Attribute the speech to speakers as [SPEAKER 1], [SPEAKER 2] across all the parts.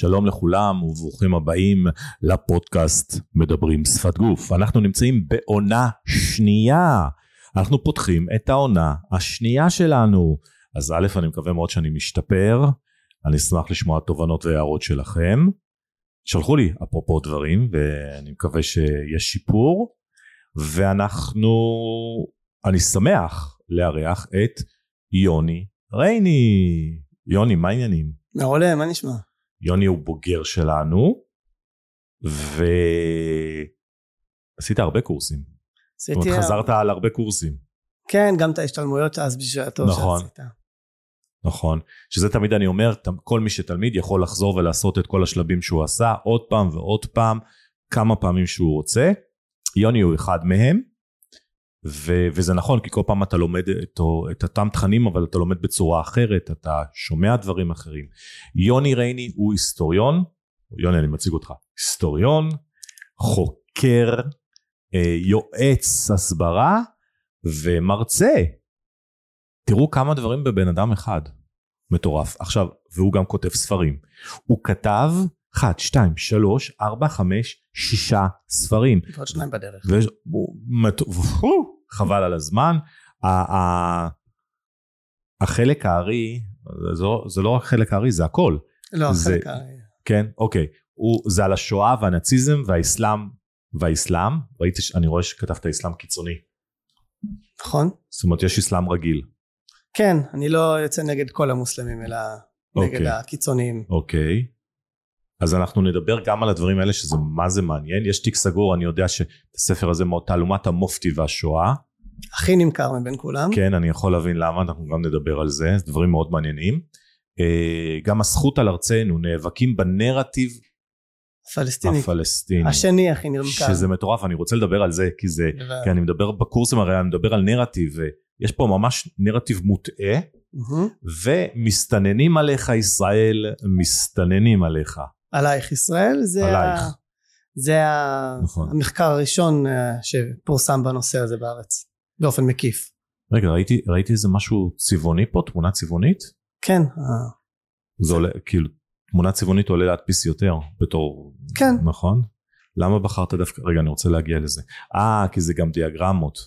[SPEAKER 1] שלום לכולם וברוכים הבאים לפודקאסט מדברים שפת גוף. אנחנו נמצאים בעונה שנייה. אנחנו פותחים את העונה השנייה שלנו. אז א', אני מקווה מאוד שאני משתפר. אני אשמח לשמוע תובנות והערות שלכם. שלחו לי אפרופו דברים ואני מקווה שיש שיפור. ואנחנו, אני שמח לארח את יוני רייני. יוני, מה העניינים?
[SPEAKER 2] מעולה, מה נשמע?
[SPEAKER 1] יוני הוא בוגר שלנו, ועשית הרבה קורסים. זאת אומרת. חזרת על הרבה קורסים.
[SPEAKER 2] כן, גם את ההשתלמויות אז בשביל הטוב
[SPEAKER 1] נכון.
[SPEAKER 2] שעשית.
[SPEAKER 1] נכון. שזה תמיד אני אומר, כל מי שתלמיד יכול לחזור ולעשות את כל השלבים שהוא עשה, עוד פעם ועוד פעם, כמה פעמים שהוא רוצה. יוני הוא אחד מהם, ו- וזה נכון, כי כל פעם אתה לומד את, את אותם תכנים, אבל אתה לומד בצורה אחרת, אתה שומע דברים אחרים. יוני רייני הוא היסטוריון, יוני אני מציג אותך, היסטוריון, חוקר, אה, יועץ הסברה ומרצה. תראו כמה דברים בבן אדם אחד. מטורף. עכשיו, והוא גם כותב ספרים. הוא כתב 1, 2, 3, 4, 5, 6 ספרים.
[SPEAKER 2] ועוד שניים בדרך.
[SPEAKER 1] ויש, וואו, חבל על הזמן. החלק הארי, זה לא, זה לא רק חלק הארי, זה הכל.
[SPEAKER 2] לא,
[SPEAKER 1] זה-
[SPEAKER 2] חלק ה...
[SPEAKER 1] כן, אוקיי. הוא, זה על השואה והנאציזם והאסלאם והאסלאם. ראיתי, אני רואה שכתבת אסלאם קיצוני.
[SPEAKER 2] נכון?
[SPEAKER 1] זאת אומרת, יש אסלאם רגיל.
[SPEAKER 2] כן, אני לא יוצא נגד כל המוסלמים, אלא נגד
[SPEAKER 1] אוקיי.
[SPEAKER 2] הקיצוניים.
[SPEAKER 1] אוקיי. אז אנחנו נדבר גם על הדברים האלה שזה מה זה מעניין. יש תיק סגור, אני יודע שהספר הזה מאוד תעלומת המופתי והשואה.
[SPEAKER 2] הכי נמכר מבין כולם.
[SPEAKER 1] כן, אני יכול להבין למה, אנחנו גם נדבר על זה, דברים מאוד מעניינים. אה, גם הזכות על ארצנו, נאבקים בנרטיב
[SPEAKER 2] פלסטיני.
[SPEAKER 1] הפלסטיני.
[SPEAKER 2] השני הכי נמכר.
[SPEAKER 1] שזה מטורף, אני רוצה לדבר על זה, כי זה,
[SPEAKER 2] דבר.
[SPEAKER 1] כי אני מדבר בקורסים הרי, אני מדבר על נרטיב, ויש פה ממש נרטיב מוטעה,
[SPEAKER 2] מהמם.
[SPEAKER 1] ומסתננים עליך ישראל, מסתננים עליך.
[SPEAKER 2] עלייך ישראל, זה
[SPEAKER 1] עלייך.
[SPEAKER 2] ה- זה ה-
[SPEAKER 1] נכון.
[SPEAKER 2] המחקר הראשון אה, שפורסם בנושא הזה בארץ, באופן מקיף.
[SPEAKER 1] רגע, ראיתי, ראיתי איזה משהו צבעוני פה, תמונה צבעונית?
[SPEAKER 2] כן, אה,
[SPEAKER 1] זה עולה, כאילו, תמונה צבעונית עולה להדפיס יותר, בתור...
[SPEAKER 2] כן.
[SPEAKER 1] נכון? למה בחרת דווקא, רגע, אני רוצה להגיע לזה. אה, כי זה גם דיאגרמות.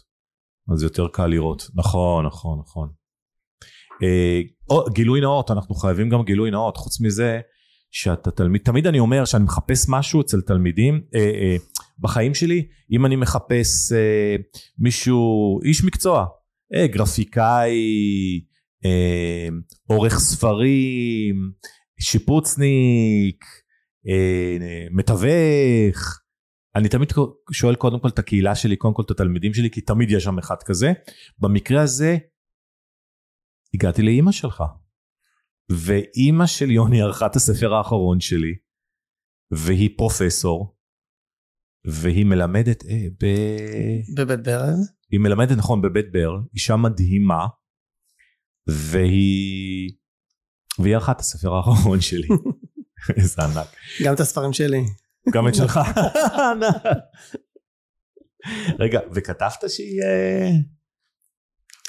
[SPEAKER 1] אז יותר קל לראות. נכון, נכון, נכון. אה, או, גילוי נאות, אנחנו חייבים גם גילוי נאות. חוץ מזה, שאתה תלמיד, תמיד אני אומר שאני מחפש משהו אצל תלמידים, אה, אה, בחיים שלי, אם אני מחפש אה, מישהו, איש מקצוע, אה, גרפיקאי, אה, עורך ספרים, שיפוצניק, אה, מתווך, אני תמיד שואל קודם כל את הקהילה שלי, קודם כל את התלמידים שלי, כי תמיד יש שם אחד כזה. במקרה הזה, הגעתי לאימא שלך. ואימא של יוני ערכה את הספר האחרון שלי, והיא פרופסור, והיא מלמדת, אה, ב...
[SPEAKER 2] בבית ברז.
[SPEAKER 1] היא מלמדת נכון בבית ברל, אישה מדהימה, והיא... והיא ערכה את הספר האחרון שלי. איזה ענק.
[SPEAKER 2] גם את הספרים שלי.
[SPEAKER 1] גם את שלך. רגע, וכתבת שהיא... אה,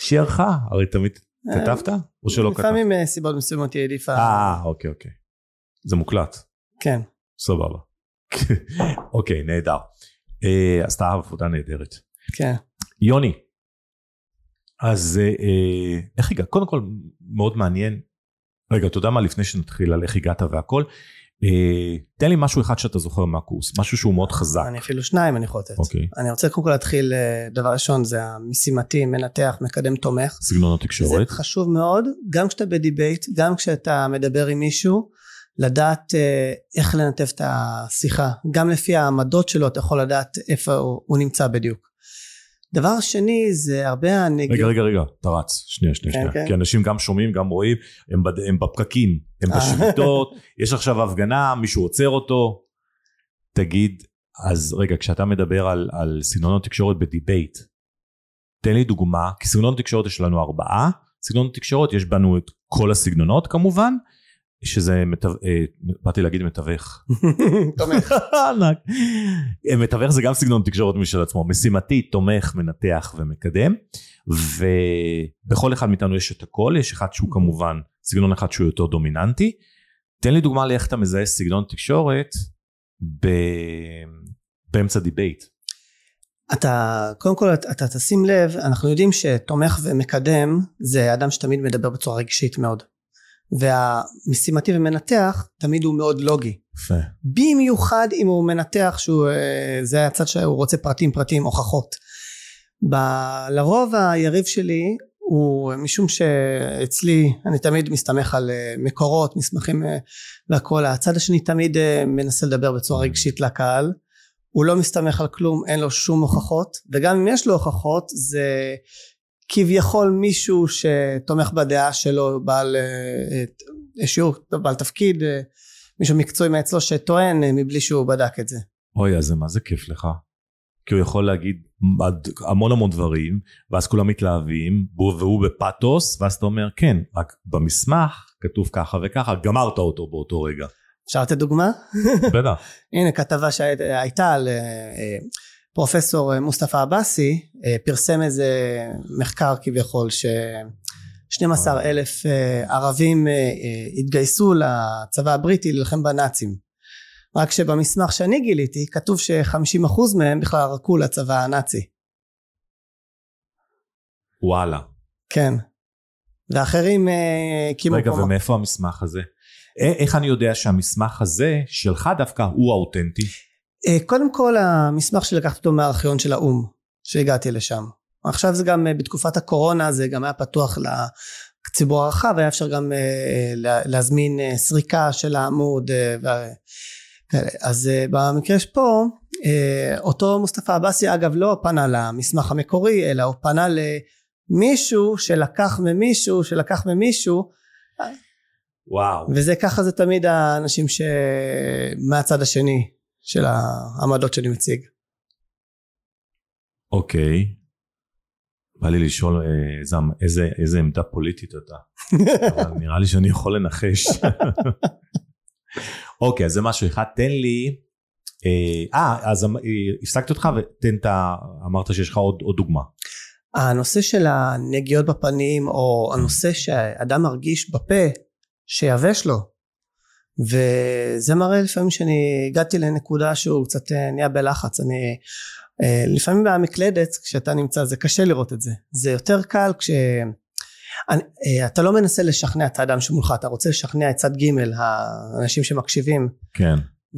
[SPEAKER 1] שהיא ערכה? הרי תמיד כתבת? או שלא כתבת?
[SPEAKER 2] לפעמים אה, סיבות מסוימות היא העדיפה.
[SPEAKER 1] אה, אוקיי, אוקיי. זה מוקלט.
[SPEAKER 2] כן.
[SPEAKER 1] סבבה. אוקיי, נהדר. אה, עשתה עבודה נהדרת.
[SPEAKER 2] כן.
[SPEAKER 1] יוני, אז אה, אה, איך הגעת? קודם כל, מאוד מעניין. רגע, אתה יודע מה? לפני שנתחיל על איך הגעת והכל, אה, תן לי משהו אחד שאתה זוכר מהקורס, משהו שהוא מאוד חזק.
[SPEAKER 2] אני אפילו שניים אני יכול לתת.
[SPEAKER 1] אוקיי.
[SPEAKER 2] אני רוצה קודם כל להתחיל, אה, דבר ראשון זה המשימתי, מנתח, מקדם, תומך.
[SPEAKER 1] סגנון התקשורת.
[SPEAKER 2] זה חשוב מאוד, גם כשאתה בדיבייט, גם כשאתה מדבר עם מישהו, לדעת אה, איך לנתב את השיחה. גם לפי העמדות שלו אתה יכול לדעת איפה הוא, הוא נמצא בדיוק. דבר שני זה הרבה הנגיעות.
[SPEAKER 1] רגע, רגע, רגע, אתה רץ. שנייה, שנייה,
[SPEAKER 2] כן,
[SPEAKER 1] שנייה.
[SPEAKER 2] כן.
[SPEAKER 1] כי אנשים גם שומעים, גם רואים, הם, בד... הם בפקקים, הם
[SPEAKER 2] אה.
[SPEAKER 1] בשביתות, יש עכשיו הפגנה, מישהו עוצר אותו. תגיד, אז רגע, כשאתה מדבר על, על סגנון התקשורת בדיבייט, תן לי דוגמה, כי סגנון התקשורת יש לנו ארבעה, סגנון התקשורת יש בנו את כל הסגנונות כמובן, שזה, מתו... אה, באתי להגיד מתווך.
[SPEAKER 2] תומך.
[SPEAKER 1] ענק. אה, מתווך זה גם סגנון תקשורת משל עצמו, משימתי, תומך, מנתח ומקדם, ובכל אחד מאיתנו יש את הכל, יש אחד שהוא כמובן, סגנון אחד שהוא יותר דומיננטי. תן לי דוגמה לאיך אתה מזהה סגנון תקשורת ב... באמצע debate.
[SPEAKER 2] אתה, קודם כל אתה, אתה תשים לב, אנחנו יודעים שתומך ומקדם זה אדם שתמיד מדבר בצורה רגשית מאוד. והמשימתי ומנתח תמיד הוא מאוד לוגי.
[SPEAKER 1] יפה.
[SPEAKER 2] במיוחד אם הוא מנתח שהוא, אה, זה הצד שהוא רוצה פרטים פרטים הוכחות. ב- לרוב היריב שלי הוא משום שאצלי אני תמיד מסתמך על אה, מקורות מסמכים אה, והכל הצד השני תמיד מנסה לדבר בצורה רגשית לקהל הוא לא מסתמך על כלום אין לו שום הוכחות וגם אם יש לו הוכחות זה כביכול מישהו שתומך בדעה שלו בעל שיעור בעל תפקיד מישהו מקצועי מאצלו שטוען מבלי שהוא בדק את זה
[SPEAKER 1] אוי אז מה זה כיף לך כי הוא יכול להגיד המון המון דברים ואז כולם מתלהבים והוא בפתוס ואז אתה אומר כן רק במסמך כתוב ככה וככה גמרת אותו באותו רגע
[SPEAKER 2] אפשר לתת דוגמה?
[SPEAKER 1] בטח.
[SPEAKER 2] הנה כתבה שהייתה על אה, פרופסור מוסטפא עבאסי אה, פרסם איזה מחקר כביכול ש-12 אלף אה, ערבים התגייסו לצבא הבריטי להילחם בנאצים. רק שבמסמך שאני גיליתי כתוב ש-50% מהם בכלל ערקו לצבא הנאצי.
[SPEAKER 1] וואלה.
[SPEAKER 2] כן. ואחרים הקימו
[SPEAKER 1] רגע ומאיפה המסמך הזה? איך אני יודע שהמסמך הזה שלך דווקא הוא האותנטי?
[SPEAKER 2] אה, קודם כל המסמך שלקחתי אותו מהארכיון של האו"ם שהגעתי לשם. עכשיו זה גם אה, בתקופת הקורונה זה גם היה פתוח לציבור הרחב היה אפשר גם אה, להזמין סריקה של העמוד אז במקרה שפה אותו מוסטפא עבאסי אגב לא פנה למסמך המקורי אלא הוא פנה למישהו שלקח ממישהו שלקח ממישהו.
[SPEAKER 1] וואו.
[SPEAKER 2] וזה ככה זה תמיד האנשים שמהצד השני של העמדות שאני מציג.
[SPEAKER 1] אוקיי. בא לי לשאול איזה, איזה, איזה עמדה פוליטית אתה. אבל נראה לי שאני יכול לנחש. אוקיי, אז זה משהו אחד. תן לי... אה, אה אז אמ, אה, הפסקתי אותך ותן את ה... אמרת שיש לך עוד, עוד דוגמה.
[SPEAKER 2] הנושא של הנגיעות בפנים, או הנושא שאדם מרגיש בפה שיבש לו וזה מראה לפעמים שאני הגעתי לנקודה שהוא קצת אה, נהיה בלחץ. אני אה, לפעמים במקלדת כשאתה נמצא זה קשה לראות את זה. זה יותר קל כש... אה, אתה לא מנסה לשכנע את האדם שמולך אתה רוצה לשכנע את צד ג' האנשים שמקשיבים.
[SPEAKER 1] כן.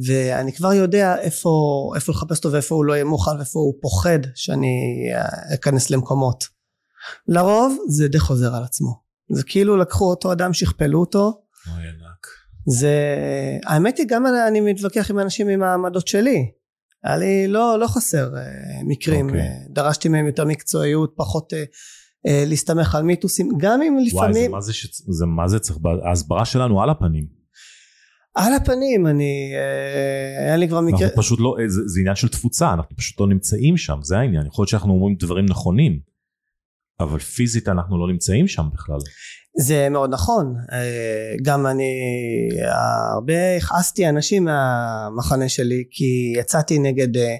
[SPEAKER 2] ואני כבר יודע איפה איפה לחפש אותו ואיפה הוא לא יהיה מוכן ואיפה הוא פוחד שאני אכנס למקומות. לרוב זה די חוזר על עצמו. זה כאילו לקחו אותו אדם שכפלו אותו.
[SPEAKER 1] אוי ענק.
[SPEAKER 2] זה האמת היא גם אני מתווכח עם אנשים עם העמדות שלי. היה לי לא, לא חסר אה, מקרים. okay. אוקיי. אה, דרשתי מהם יותר מקצועיות פחות אה, להסתמך על מיתוסים. גם אם לפעמים וואי
[SPEAKER 1] זה מה זה, ש... זה, מה זה צריך ההסברה שלנו על הפנים.
[SPEAKER 2] על הפנים אני היה לי כבר מקרה
[SPEAKER 1] אנחנו פשוט לא זה, זה עניין של תפוצה אנחנו פשוט לא נמצאים שם זה העניין. יכול להיות שאנחנו אומרים דברים נכונים אבל פיזית אנחנו לא נמצאים שם בכלל
[SPEAKER 2] זה מאוד נכון אה, גם אני הרבה הכעסתי אנשים מהמחנה שלי כי יצאתי נגד אה,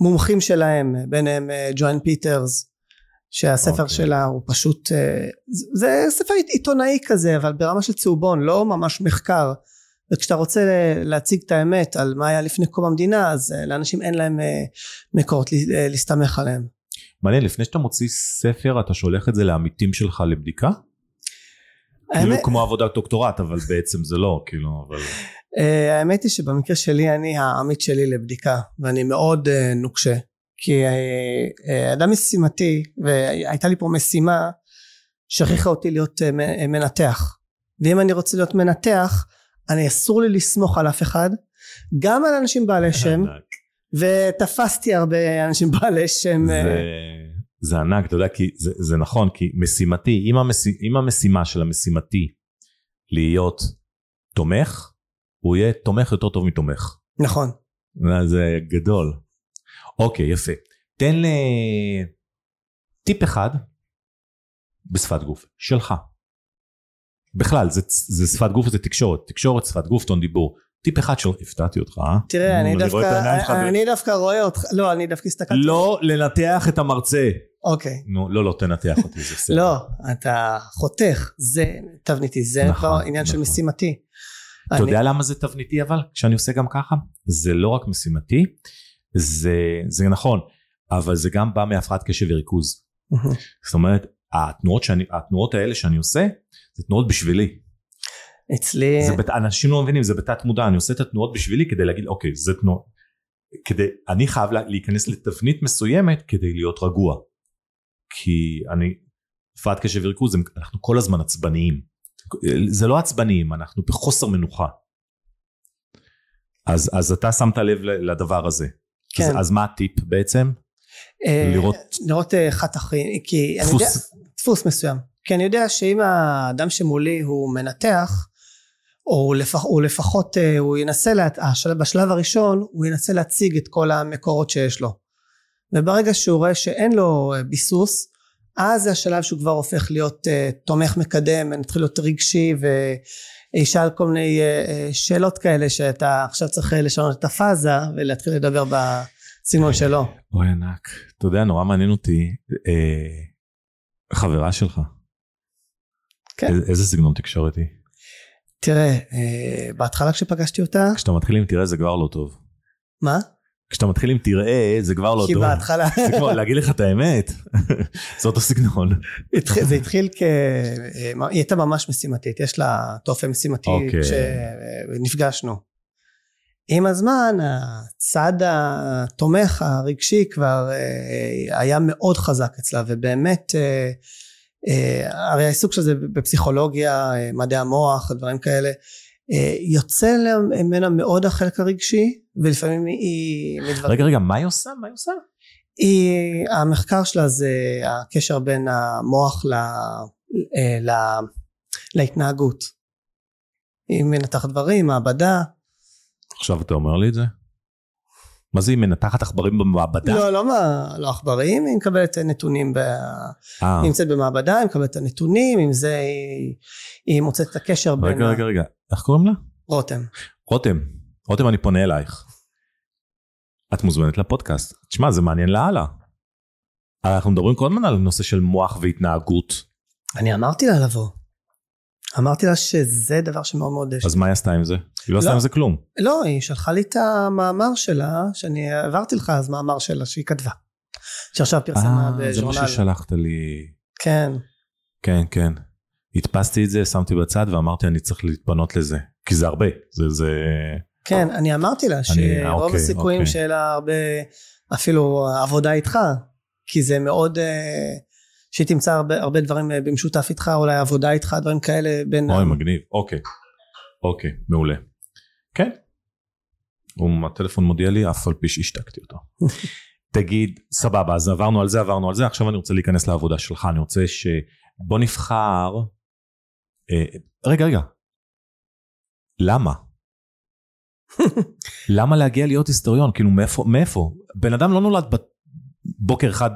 [SPEAKER 2] מומחים שלהם ביניהם אה, ג'וין פיטרס שהספר okay. אוקיי. שלה הוא פשוט זה ספר עיתונאי כזה אבל ברמה של צהובון לא ממש מחקר וכשאתה רוצה להציג את האמת על מה היה לפני קום המדינה אז לאנשים אין להם מקורות להסתמך עליהם.
[SPEAKER 1] מעניין לפני שאתה מוציא ספר אתה שולח את זה לעמיתים שלך לבדיקה? כאילו כמו עבודת דוקטורט אבל בעצם זה לא כאילו אבל
[SPEAKER 2] אה, האמת היא שבמקרה שלי אני העמית שלי לבדיקה ואני מאוד אה, נוקשה. כי אה, אדם משימתי והייתה לי פה משימה שהכריחה אותי להיות מנתח. ואם אני רוצה להיות מנתח אני אסור לי לסמוך על אף אחד גם על אנשים בעלי שם ותפסתי הרבה אנשים בעלי שם
[SPEAKER 1] זה... זה ענק, אתה יודע, כי זה, זה נכון, כי משימתי, אם, המש, אם המשימה של המשימתי להיות תומך, הוא יהיה תומך יותר טוב מתומך.
[SPEAKER 2] נכון.
[SPEAKER 1] זה גדול. אוקיי, יפה. תן לי טיפ אחד בשפת גוף, שלך. בכלל, זה, זה שפת גוף זה תקשורת, תקשורת, שפת גוף, טון דיבור. טיפ אחד שלא הפתעתי אותך. אה?
[SPEAKER 2] תראה, אני דווקא, אני דווקא רואה אותך, לא, אני דווקא הסתכלתי.
[SPEAKER 1] לא לנתח את המרצה.
[SPEAKER 2] אוקיי.
[SPEAKER 1] נו, לא, לא, תנתח אותי, זה בסדר.
[SPEAKER 2] לא, אתה חותך, זה תבניתי, זה נכון, כבר עניין של נכון. משימתי.
[SPEAKER 1] אתה יודע למה זה תבניתי אבל, כשאני עושה גם ככה? זה לא רק משימתי, זה, נכון, אבל זה גם בא מהפרעת קשב וריכוז. זאת אומרת, התנועות האלה שאני עושה, זה תנועות בשבילי.
[SPEAKER 2] אצלי,
[SPEAKER 1] זה בת, אנשים לא מבינים, זה בתת מודע, אני עושה את התנועות בשבילי כדי להגיד, אוקיי, זה תנועות. כדי, אני חייב לה, להיכנס לתבנית מסוימת כדי להיות רגוע. כי אני, הפרעת קשב וריכוז, אנחנו כל הזמן עצבניים. זה לא עצבניים, אנחנו בחוסר מנוחה. אז, אז אתה שמת לב לדבר הזה.
[SPEAKER 2] כן.
[SPEAKER 1] אז, אז מה הטיפ בעצם?
[SPEAKER 2] אה,
[SPEAKER 1] לראות
[SPEAKER 2] לראות אה, חתכים, כי אני יודע,
[SPEAKER 1] דפוס,
[SPEAKER 2] דפוס מסוים. כי אני יודע שאם האדם שמולי הוא מנתח, או לפח, הוא לפחות, אה, הוא ינסה, לה, בשלב הראשון, הוא ינסה להציג את כל המקורות שיש לו. וברגע שהוא רואה שאין לו אה, ביסוס, אז זה השלב שהוא כבר הופך להיות uh, תומך מקדם, נתחיל להיות רגשי וישאל כל מיני שאלות כאלה שאתה עכשיו צריך אה, לשנות את הפאזה ולהתחיל לדבר בסגנון שלו.
[SPEAKER 1] אוי ענק. אתה יודע, נורא מעניין אותי, אה, חברה שלך.
[SPEAKER 2] כן.
[SPEAKER 1] איזה סגנון תקשורת היא?
[SPEAKER 2] תראה, uh, בהתחלה כשפגשתי אותה,
[SPEAKER 1] כשאתה מתחיל עם תראה זה כבר לא טוב.
[SPEAKER 2] מה?
[SPEAKER 1] כשאתה מתחיל עם תראה זה כבר לא
[SPEAKER 2] כי
[SPEAKER 1] טוב.
[SPEAKER 2] בהתחלה,
[SPEAKER 1] זה כמו להגיד לך את האמת. זה אותו סגנון.
[SPEAKER 2] זה התחיל כ... אה, היא הייתה ממש משימתית, יש לה תופי משימתי
[SPEAKER 1] אוקיי.
[SPEAKER 2] כשנפגשנו. עם הזמן הצד התומך הרגשי כבר אה, היה מאוד חזק אצלה ובאמת אה, אה, הרי העיסוק של זה בפסיכולוגיה, אה, מדעי המוח, דברים כאלה, אה, יוצא ממנה מאוד החלק הרגשי ולפעמים היא מדברים
[SPEAKER 1] רגע רגע מה היא עושה? מה היא עושה?
[SPEAKER 2] היא, המחקר שלה זה הקשר בין המוח ל, אה, ל, להתנהגות. היא מנתחת דברים, מעבדה.
[SPEAKER 1] עכשיו אתה אומר לי את זה? מה זה היא מנתחת עכברים במעבדה?
[SPEAKER 2] לא, לא, לא עכברים, היא מקבלת נתונים, ב,
[SPEAKER 1] אה,
[SPEAKER 2] היא נמצאת במעבדה, היא מקבלת את הנתונים, עם זה היא, היא מוצאת את הקשר בין...
[SPEAKER 1] רגע רגע רגע. איך קוראים לה?
[SPEAKER 2] רותם.
[SPEAKER 1] רותם. רותם אני פונה אלייך. את מוזמנת לפודקאסט. תשמע זה מעניין לאללה. אנחנו מדברים כל הזמן על נושא של מוח והתנהגות.
[SPEAKER 2] אני אמרתי לה לבוא. אמרתי לה שזה דבר שמאוד מאוד...
[SPEAKER 1] אז מה היא עשתה עם זה? היא לא עשתה
[SPEAKER 2] לא.
[SPEAKER 1] עם זה כלום.
[SPEAKER 2] לא, היא שלחה לי את המאמר שלה, שאני העברתי לך אז מאמר שלה שהיא כתבה. שעכשיו פרסמה
[SPEAKER 1] אה, זה מה
[SPEAKER 2] בז'ורנל.
[SPEAKER 1] ששלחת לי.
[SPEAKER 2] כן.
[SPEAKER 1] כן, כן. הדפסתי את זה, שמתי בצד ואמרתי אני צריך להתפנות לזה. כי זה הרבה. זה, זה...
[SPEAKER 2] כן, אני אמרתי לה
[SPEAKER 1] אה,
[SPEAKER 2] שרוב
[SPEAKER 1] אוקיי,
[SPEAKER 2] הסיכויים
[SPEAKER 1] אוקיי.
[SPEAKER 2] שיהיה לה הרבה, אפילו עבודה איתך, כי זה מאוד, אה, שהיא תמצא הרבה, הרבה דברים אה, במשותף איתך, אולי עבודה איתך, דברים כאלה בין...
[SPEAKER 1] אוי, מגניב. אוקיי. אוקיי, מעולה. כן. הוא הטלפון מודיע לי אף על פי שהשתקתי אותו. תגיד, סבבה, אז עברנו על זה, עברנו על זה, עכשיו אני רוצה להיכנס לעבודה שלך, אני רוצה ש... בוא נבחר... אה, רגע, רגע. למה? למה להגיע להיות היסטוריון? כאילו, מאיפה? מאיפה? בן אדם לא נולד בבוקר אחד,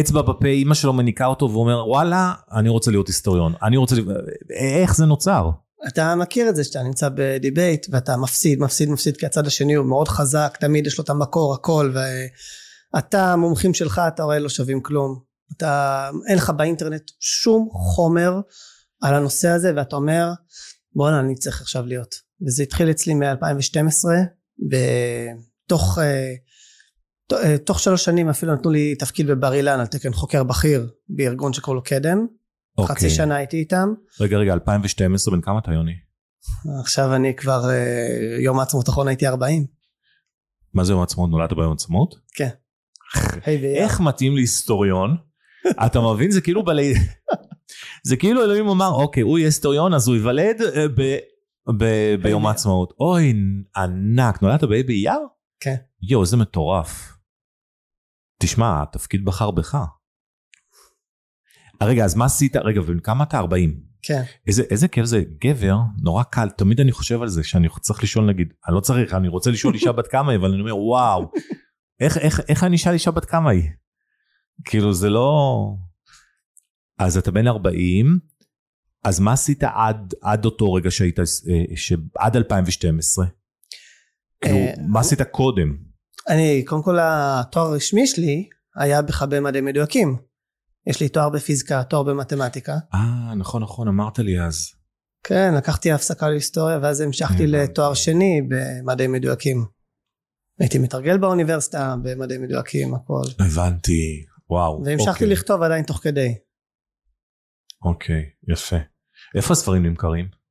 [SPEAKER 1] אצבע בפה, אימא שלו מניקה אותו ואומר, וואלה, אני רוצה להיות היסטוריון. אני רוצה... איך זה נוצר?
[SPEAKER 2] אתה מכיר את זה שאתה נמצא בדיבייט ואתה מפסיד, מפסיד, מפסיד, כי הצד השני הוא מאוד חזק, תמיד יש לו את המקור, הכל, ואתה, המומחים שלך, אתה רואה לא שווים כלום. אתה, אין לך באינטרנט שום חומר על הנושא הזה, ואתה אומר, בואנה, אני צריך עכשיו להיות. וזה התחיל אצלי מ-2012, בתוך ת- אה, תוך שלוש שנים אפילו נתנו לי תפקיד בבר אילן על תקן חוקר בכיר בארגון שקוראים לו קדם. חצי שנה הייתי איתם.
[SPEAKER 1] רגע, רגע, 2012, בן כמה אתה, יוני?
[SPEAKER 2] עכשיו אני כבר אה, יום העצמאות האחרון הייתי 40.
[SPEAKER 1] מה זה יום העצמאות? נולדת ביום העצמאות?
[SPEAKER 2] כן.
[SPEAKER 1] איך מתאים להיסטוריון? אתה מבין? זה כאילו בלי... זה כאילו אלוהים אמר, אוקיי, הוא יהיה היסטוריון, אז הוא ייוולד אה, ב... ב... ביום. העצמאות. אוי, ענק. נולדת באייר?
[SPEAKER 2] כן.
[SPEAKER 1] יואו, איזה מטורף. תשמע, התפקיד בחר בך. רגע, אז מה עשית? רגע, ובן כמה אתה? 40.
[SPEAKER 2] כן.
[SPEAKER 1] איזה, איזה כיף זה, גבר, נורא קל, תמיד אני חושב על זה, שאני צריך לשאול נגיד, אני לא צריך, אני רוצה לשאול אישה בת כמה היא, אבל אני אומר, וואו, איך, איך, איך אני אשאל אישה בת כמה היא? כאילו זה לא... אז אתה בן 40, אז מה עשית עד, עד אותו רגע שהיית, אה, ש... עד 2012? כאילו,
[SPEAKER 2] אה,
[SPEAKER 1] מה עשית קודם?
[SPEAKER 2] אני, קודם כל התואר הרשמי שלי היה בכלל במדעי מדויקים. יש לי תואר בפיזיקה, תואר במתמטיקה.
[SPEAKER 1] אה, נכון, נכון, אמרת לי אז.
[SPEAKER 2] כן, לקחתי הפסקה להיסטוריה ואז המשכתי. לתואר שני במדעים מדויקים. הייתי מתרגל באוניברסיטה במדעים מדויקים, הכל.
[SPEAKER 1] הבנתי, וואו.
[SPEAKER 2] והמשכתי
[SPEAKER 1] אוקיי.
[SPEAKER 2] לכתוב עדיין תוך כדי.
[SPEAKER 1] אוקיי, יפה. איפה הספרים נמכרים?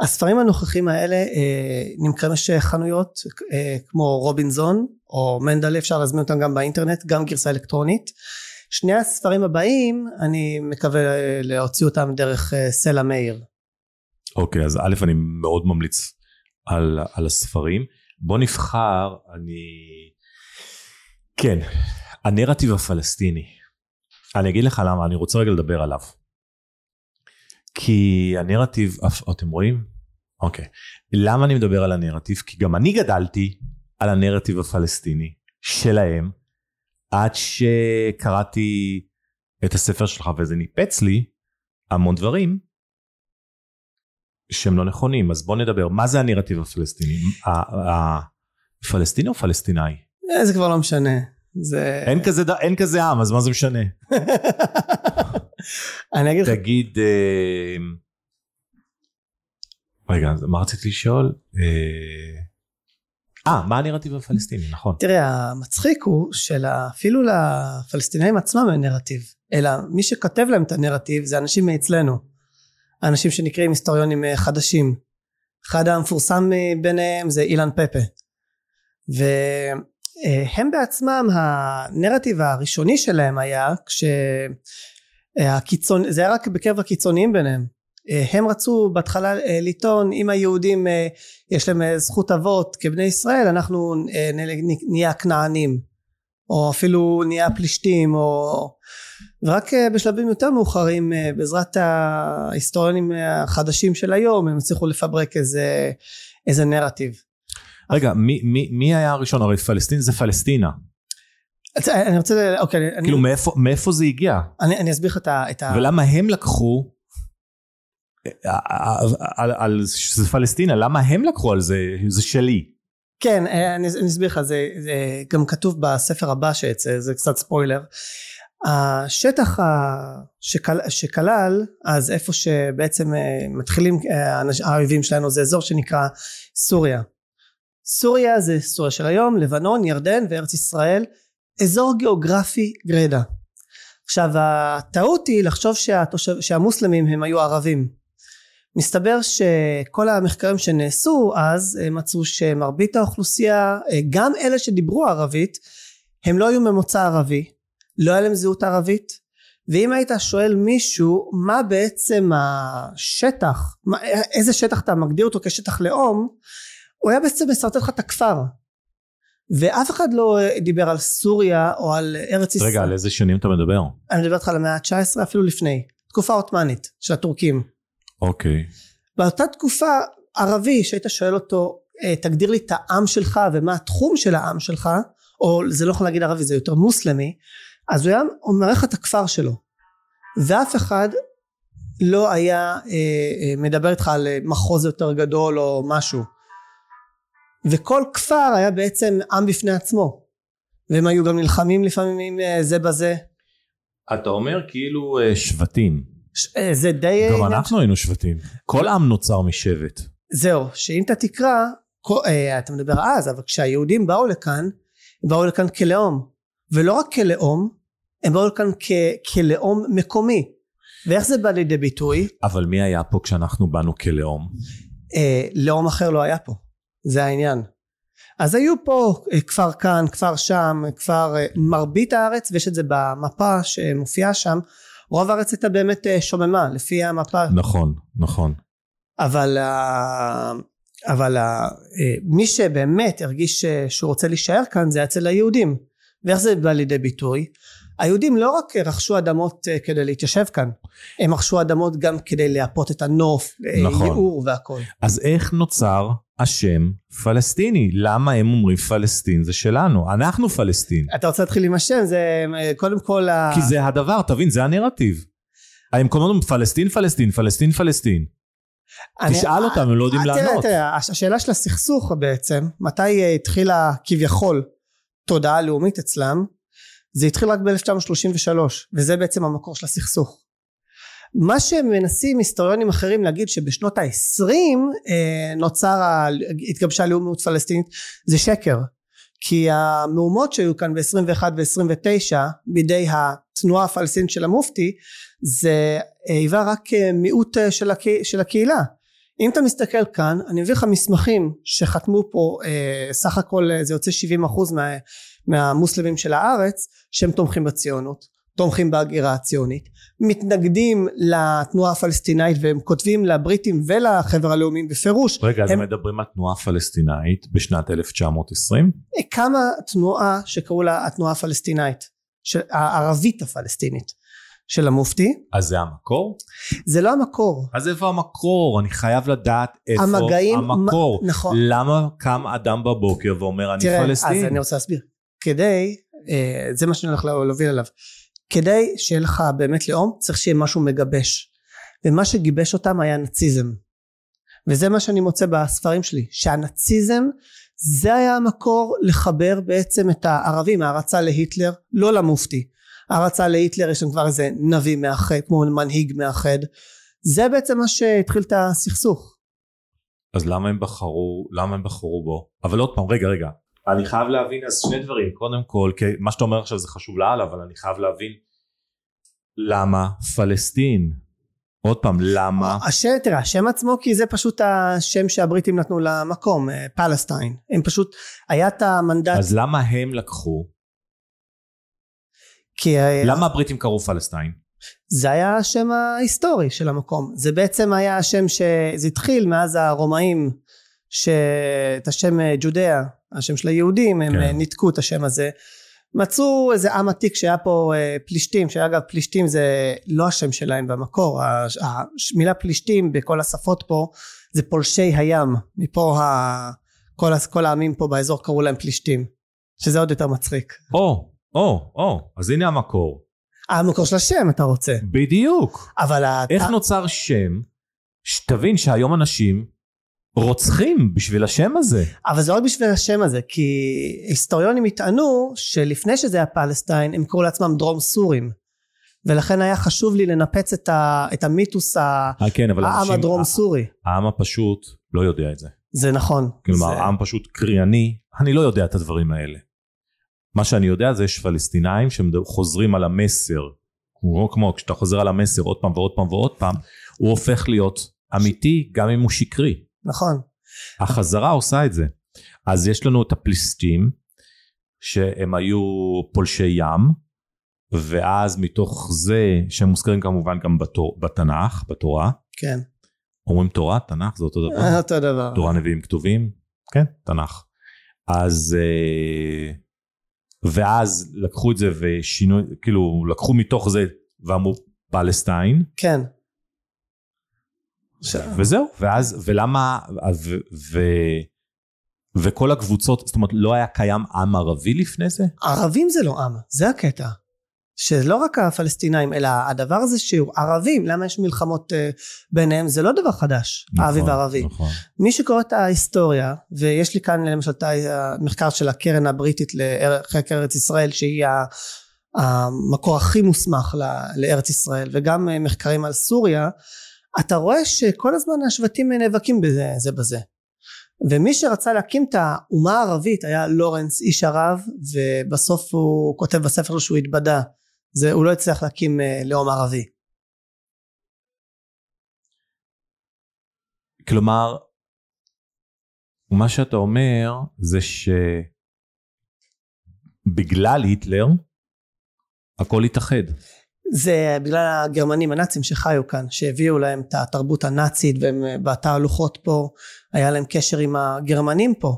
[SPEAKER 2] הספרים הנוכחים האלה אה, נמכרים יש חנויות אה, כמו רובינזון או מנדלה אפשר להזמין אותם גם באינטרנט גם גרסה אלקטרונית שני הספרים הבאים אני מקווה אה, להוציא אותם דרך אה, סלע מאיר
[SPEAKER 1] אוקיי, אז א', אני מאוד ממליץ על, על הספרים. בוא נבחר, אני... כן, הנרטיב הפלסטיני. אני אגיד לך למה, אני רוצה רגע לדבר עליו. כי הנרטיב, אתם רואים? אוקיי. למה אני מדבר על הנרטיב? כי גם אני גדלתי על הנרטיב הפלסטיני שלהם, עד שקראתי את הספר שלך וזה ניפץ לי המון דברים שהם לא נכונים. אז בוא נדבר, מה זה הנרטיב הפלסטיני? ה- ה- פלסטיני או פלסטינאי?
[SPEAKER 2] אה, זה כבר לא משנה זה
[SPEAKER 1] אין כזה, אין כזה עם, אז מה זה משנה?
[SPEAKER 2] אני אגיד לך
[SPEAKER 1] תגיד, אה, רגע, מה רציתי לשאול? אה, אה, מה הנרטיב הפלסטיני, נכון.
[SPEAKER 2] תראה המצחיק הוא שאפילו לפלסטינאים עצמם אין נרטיב אלא מי שכתב להם את הנרטיב זה אנשים מאצלנו אנשים שנקראים היסטוריונים אה, חדשים אחד המפורסם ביניהם זה אילן פפה והם בעצמם הנרטיב הראשוני שלהם היה כשהקיצון זה היה רק בקרב הקיצוניים ביניהם אה, הם רצו בהתחלה אה, לטעון אם היהודים אה, יש להם זכות אבות כבני ישראל אנחנו נהיה הכנענים או אפילו נהיה הפלישתים או ורק בשלבים יותר מאוחרים בעזרת ההיסטוריונים החדשים של היום הם הצליחו לפברק איזה איזה נרטיב
[SPEAKER 1] רגע, מי- מי מי היה הראשון? הרי פלסטין זה פלסטינה.
[SPEAKER 2] אז אני רוצה אוקיי אני,
[SPEAKER 1] כאילו, מאיפה- מאיפה זה הגיע?
[SPEAKER 2] אני, אני אסביר לך את ה...
[SPEAKER 1] ולמה הם לקחו אה, על- על שזה פלסטינה, למה הם לקחו על זה, זה שלי.
[SPEAKER 2] כן, אה, אני, אני אסביר לך, זה, זה גם כתוב בספר הבא שיצא, זה קצת ספוילר. השטח שכל, שכלל, אז איפה שבעצם אה, מתחילים אה, האויבים שלנו, זה אזור שנקרא סוריה. סוריה זה סוריה של היום, לבנון, ירדן וארץ ישראל, אזור גיאוגרפי גרידא. עכשיו הטעות היא לחשוב שהתושב, שהמוסלמים הם היו ערבים. מסתבר שכל המחקרים שנעשו אז מצאו שמרבית האוכלוסייה גם אלה שדיברו ערבית הם לא היו ממוצא ערבי לא היה להם זהות ערבית ואם היית שואל מישהו מה בעצם השטח מה, איזה שטח אתה מגדיר אותו כשטח לאום הוא היה בעצם משרטט לך את הכפר ואף אחד לא דיבר על סוריה או על ארץ ישראל.
[SPEAKER 1] רגע, על איזה שנים אתה מדבר?
[SPEAKER 2] אני מדבר איתך על המאה ה-19 אפילו לפני. תקופה עות'מאנית של הטורקים.
[SPEAKER 1] אוקיי.
[SPEAKER 2] באותה תקופה ערבי שהיית שואל אותו "אה, תגדיר לי את העם שלך ומה התחום של העם שלך או זה לא יכול להגיד ערבי זה יותר מוסלמי אז הוא היה אומר לך את הכפר שלו. ואף אחד לא היה אה, אה, מדבר איתך על מחוז יותר גדול או משהו וכל כפר היה בעצם עם בפני עצמו והם היו גם נלחמים לפעמים אה, זה בזה
[SPEAKER 1] אתה אומר כאילו אה, שבטים.
[SPEAKER 2] ש- אה, זה די
[SPEAKER 1] גם אנחנו היינו שבטים. כל עם נוצר משבט.
[SPEAKER 2] זהו, שאם אתה תקרא, כל- אה, אתה מדבר אז, אבל כשהיהודים באו לכאן, הם באו לכאן כלאום. ולא רק כלאום, הם באו לכאן כ- כלאום מקומי. ואיך זה בא לידי ביטוי?
[SPEAKER 1] אבל מי היה פה כשאנחנו באנו כלאום?
[SPEAKER 2] אה, לאום אחר לא היה פה. זה העניין. אז היו פה אה, כפר כאן, כפר שם, כפר אה, מרבית הארץ, ויש את זה במפה שמופיעה שם, רוב הארץ הייתה באמת אה, שוממה, לפי המפה
[SPEAKER 1] נכון, נכון.
[SPEAKER 2] אבל, אבל מי שבאמת הרגיש שהוא רוצה להישאר כאן זה אצל היהודים ואיך זה בא לידי ביטוי היהודים לא רק רכשו אדמות כדי להתיישב כאן הם רכשו אדמות גם כדי לייפות את הנוף
[SPEAKER 1] נכון.
[SPEAKER 2] ייעור והכל
[SPEAKER 1] אז איך נוצר השם פלסטיני? למה הם אומרים פלסטין זה שלנו? אנחנו פלסטין.
[SPEAKER 2] אתה רוצה להתחיל עם השם זה קודם כל ה-
[SPEAKER 1] כי זה הדבר, תבין, זה הנרטיב. הם כל הזמן אומרים פלסטין, פלסטין, פלסטין, פלסטין.
[SPEAKER 2] אני-
[SPEAKER 1] תשאל אותם, הם לא יודעים
[SPEAKER 2] אה, תראה,
[SPEAKER 1] לענות.
[SPEAKER 2] תראה, הש- השאלה של הסכסוך בעצם, מתי אה, התחילה כביכול תודעה לאומית אצלם, זה התחיל רק ב-1933, וזה בעצם המקור של הסכסוך. מה שמנסים היסטוריונים אחרים להגיד שבשנות ה-20 אה, נוצר, התגבשה לאומיות פלסטינית זה שקר. כי המהומות שהיו כאן ב-21 ו-29 בידי התנועה הפלסטינית של המופתי זה היווה רק מיעוט של, הקה, של הקהילה. אם אתה מסתכל כאן אני מביא לך מסמכים שחתמו פה אה, סך הכל זה יוצא 70 אחוז מה, מהמוסלמים של הארץ שהם תומכים בציונות תומכים בהגירה הציונית מתנגדים לתנועה הפלסטינאית והם כותבים לבריטים ולחבר הלאומיים בפירוש
[SPEAKER 1] רגע אז
[SPEAKER 2] הם
[SPEAKER 1] מדברים על תנועה פלסטינאית בשנת 1920
[SPEAKER 2] קמה תנועה שקראו לה התנועה הפלסטינאית הערבית הפלסטינית של המופתי
[SPEAKER 1] אז זה המקור?
[SPEAKER 2] זה לא המקור
[SPEAKER 1] אז איפה המקור? אני חייב לדעת איפה
[SPEAKER 2] המגעים,
[SPEAKER 1] המקור.
[SPEAKER 2] מ- נכון.
[SPEAKER 1] למה קם אדם בבוקר ואומר אני
[SPEAKER 2] תראה,
[SPEAKER 1] פלסטין?
[SPEAKER 2] אז אני רוצה להסביר כדי אה, זה מה שאני הולך להוביל עליו כדי שיהיה לך באמת לאום צריך שיהיה משהו מגבש. ומה שגיבש אותם היה נאציזם. וזה מה שאני מוצא בספרים שלי שהנאציזם זה היה המקור לחבר בעצם את הערבים הערצה להיטלר לא למופתי. הערצה להיטלר יש לנו כבר איזה נביא מאחד כמו מנהיג מאחד. זה בעצם מה שהתחיל את הסכסוך.
[SPEAKER 1] אז למה הם בחרו למה הם בחרו בו? אבל עוד פעם רגע רגע אני חייב להבין אז שני דברים. קודם כל כי מה שאתה אומר עכשיו זה חשוב לאללה אבל אני חייב להבין למה פלסטין? עוד פעם למה?
[SPEAKER 2] השם, תראה, השם עצמו כי זה פשוט השם שהבריטים נתנו למקום, אה, פלסטיין. הם פשוט, היה את המנדט,
[SPEAKER 1] אז למה הם לקחו?
[SPEAKER 2] כי אה,
[SPEAKER 1] למה הבריטים קראו פלסטיין?
[SPEAKER 2] זה היה השם ההיסטורי של המקום. זה בעצם היה השם שזה התחיל מאז הרומאים, שאת השם אה, ג'ודאה, השם של היהודים, הם
[SPEAKER 1] כן.
[SPEAKER 2] כן. ניתקו את השם הזה. מצאו איזה עם עתיק שהיה פה אה, פלישתים, שאגב פלישתים זה לא השם שלהם במקור, המילה פלישתים בכל השפות פה זה פולשי הים, מפה ה... כל, כל העמים פה באזור קראו להם פלישתים, שזה עוד יותר מצחיק.
[SPEAKER 1] או או או אז הנה המקור
[SPEAKER 2] המקור של השם אתה רוצה,
[SPEAKER 1] בדיוק
[SPEAKER 2] אבל.
[SPEAKER 1] איך נוצר שם שתבין שהיום אנשים רוצחים בשביל השם הזה
[SPEAKER 2] אבל זה לא רק בשביל השם הזה, כי היסטוריונים יטענו שלפני שזה היה פלסטיין הם קראו לעצמם דרום סורים. ולכן היה חשוב לי לנפץ את, ה, את המיתוס ה-
[SPEAKER 1] אה, כן אבל
[SPEAKER 2] העם
[SPEAKER 1] אנשים-
[SPEAKER 2] הדרום סורי.
[SPEAKER 1] העם הפשוט לא יודע את זה
[SPEAKER 2] זה נכון.
[SPEAKER 1] כלומר
[SPEAKER 2] זה,
[SPEAKER 1] עם פשוט קרייני אני לא יודע את הדברים האלה מה שאני יודע זה יש פלסטינאים שחוזרים על המסר כמו, כמו כשאתה חוזר על המסר עוד פעם ועוד פעם ועוד פעם הוא הופך להיות אמיתי גם אם הוא שקרי
[SPEAKER 2] נכון.
[SPEAKER 1] החזרה עושה את זה אז יש לנו את הפליסטים שהם היו פולשי ים ואז מתוך זה שהם מוזכרים כמובן גם בתור, בתנ"ך בתורה
[SPEAKER 2] כן.
[SPEAKER 1] אומרים תורה תנ"ך זה אותו דבר
[SPEAKER 2] אותו דבר.
[SPEAKER 1] תורה נביאים כתובים כן תנ"ך אז אה, ואז לקחו את זה ושינו כאילו לקחו מתוך זה ואמרו פלסטיין
[SPEAKER 2] כן.
[SPEAKER 1] וזהו ואז ולמה ו, ו, וכל הקבוצות זאת אומרת לא היה קיים עם ערבי לפני זה
[SPEAKER 2] ערבים זה לא עם, זה הקטע. שלא רק הפלסטינאים אלא הדבר הזה שהוא ערבים למה יש מלחמות אה, ביניהם זה לא דבר חדש ערבי
[SPEAKER 1] נכון,
[SPEAKER 2] וערבי
[SPEAKER 1] נכון.
[SPEAKER 2] מי שקורא את ההיסטוריה ויש לי כאן למשל את המחקר של הקרן הבריטית לחקר ארץ ישראל שהיא המקור הכי מוסמך לארץ ישראל וגם אה, מחקרים על סוריה אתה רואה שכל הזמן השבטים נאבקים בזה זה בזה. ומי שרצה להקים את האומה הערבית היה לורנס איש ערב ובסוף הוא כותב בספר שהוא התבדה. זה הוא לא הצליח להקים אה, לאום ערבי.
[SPEAKER 1] כלומר מה שאתה אומר זה שבגלל היטלר הכל התאחד
[SPEAKER 2] זה בגלל הגרמנים הנאצים שחיו כאן שהביאו להם את התרבות הנאצית והם אה, בתהלוכות פה היה להם קשר עם הגרמנים פה.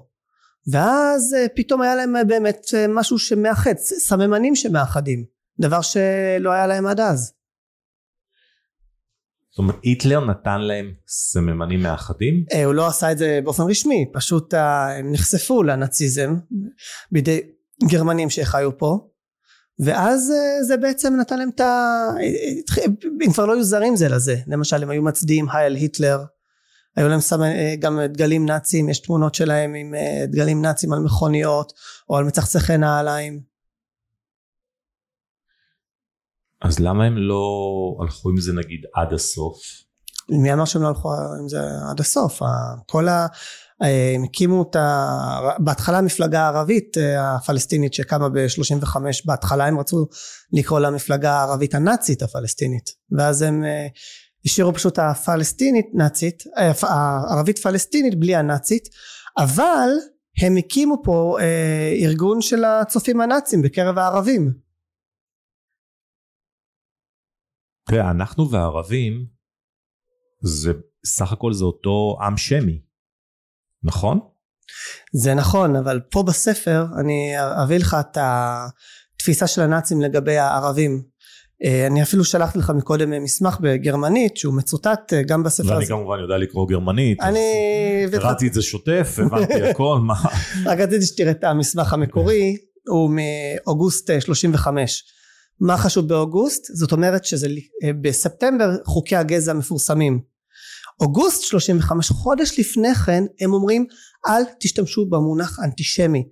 [SPEAKER 2] ואז אה, פתאום היה להם אה, באמת משהו שמאחד סממנים שמאחדים דבר שלא היה להם עד אז.
[SPEAKER 1] זאת אומרת היטלר נתן להם סממנים מאחדים?
[SPEAKER 2] הוא לא עשה את זה באופן רשמי פשוט הם נחשפו לנאציזם בידי גרמנים שחיו פה ואז אה, זה בעצם נתן להם את ה... הם כבר לא היו זרים זה לזה למשל הם היו מצדיעים הייל היטלר היו להם סמ... אה, גם דגלים נאצים יש תמונות שלהם עם אה, דגלים נאצים על מכוניות או על מצחצחי נעליים
[SPEAKER 1] אז למה הם לא הלכו עם זה נגיד עד הסוף?
[SPEAKER 2] מי אמר שהם לא הלכו עם זה עד הסוף? כל ה... הם הקימו את ה... בהתחלה המפלגה הערבית אה, הפלסטינית שקמה ב-35 בהתחלה הם רצו לקרוא למפלגה הערבית הנאצית הפלסטינית. ואז הם אה, השאירו פשוט הפלסטינית נאצית אה, הערבית פלסטינית בלי הנאצית אבל הם הקימו פה ארגון של הצופים הנאצים בקרב הערבים.
[SPEAKER 1] תראה אנחנו והערבים זה סך הכל זה אותו עם שמי נכון?
[SPEAKER 2] זה נכון אבל פה בספר אני אביא לך את התפיסה של הנאצים לגבי הערבים אה, אני אפילו שלחתי לך מקודם מסמך בגרמנית שהוא מצוטט אה, גם בספר הזה.
[SPEAKER 1] ואני כמובן יודע לקרוא גרמנית.
[SPEAKER 2] אני...
[SPEAKER 1] קראתי את זה שוטף, הבנתי הכל, מה...
[SPEAKER 2] רק רציתי שתראה את המסמך המקורי, הוא מאוגוסט 35. אה, מה חשוב באוגוסט? זאת אומרת שזה בספטמבר חוקי הגזע מפורסמים. אוגוסט 35 חודש לפני כן הם אומרים אל תשתמשו במונח אנטישמי.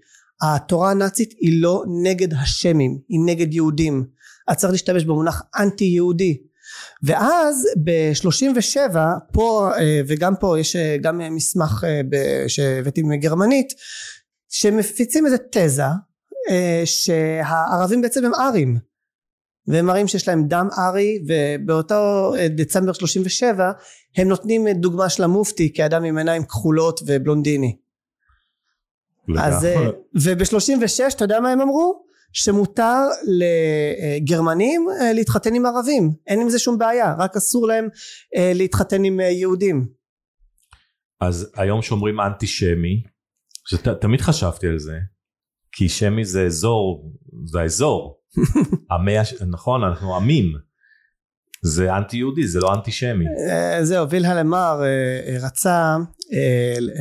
[SPEAKER 2] התורה הנאצית היא לא נגד השמים היא נגד יהודים. אז צריך להשתמש במונח אנטי יהודי ואז ב-37 פה אה, וגם פה יש אה, גם מסמך אה, שהבאתי מגרמנית שמפיצים איזה תזה שהערבים בעצם הם ארים. והם מראים שיש להם דם ארי ובאותו דצמבר 37 הם נותנים דוגמה של המופתי כאדם עם עיניים כחולות ובלונדיני. אז, אה, וב-36 אתה יודע מה הם אמרו? שמותר לגרמנים אה, להתחתן עם ערבים אין עם זה שום בעיה רק אסור להם אה, להתחתן עם יהודים.
[SPEAKER 1] אז היום שאומרים אנטישמי תמיד חשבתי על זה כי שמי זה אזור זה האזור המאה נכון אנחנו עמים זה אנטי יהודי זה לא אנטישמי.
[SPEAKER 2] אה, זהו וילהלם מר אה, אה, רצה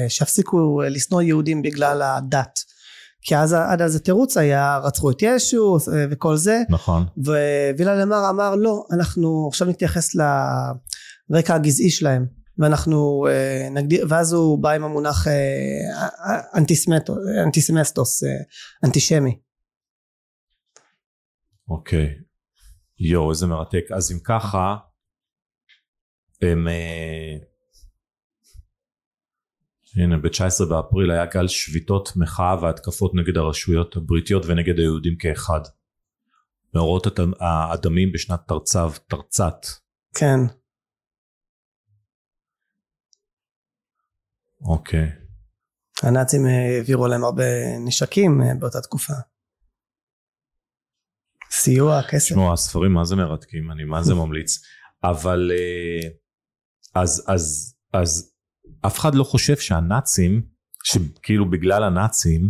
[SPEAKER 2] שיפסיקו לשנוא יהודים בגלל הדת. כי אז עד אז התירוץ היה רצחו את ישו וכל זה.
[SPEAKER 1] נכון.
[SPEAKER 2] ווילהלם מר אמר לא אנחנו עכשיו נתייחס לרקע הגזעי שלהם ואנחנו נגדיר ואז הוא בא עם המונח Antisemitismus אנטישמי.
[SPEAKER 1] אוקיי יואו איזה מרתק. אז אם ככה הם אה, הנה ב-19 באפריל היה גל שביתות מחאה והתקפות נגד הרשויות הבריטיות ונגד היהודים כאחד. מאורעות הדמים בשנת תרצ"ו תרצ"ת.
[SPEAKER 2] כן.
[SPEAKER 1] אוקיי.
[SPEAKER 2] הנאצים העבירו להם הרבה נשקים אה, באותה תקופה סיוע, כסף.
[SPEAKER 1] תשמעו, הספרים מה זה מרתקים, אני מה זה ממליץ. אבל אה, אז, אז, אז אף אחד לא חושב שהנאצים, שכאילו בגלל הנאצים,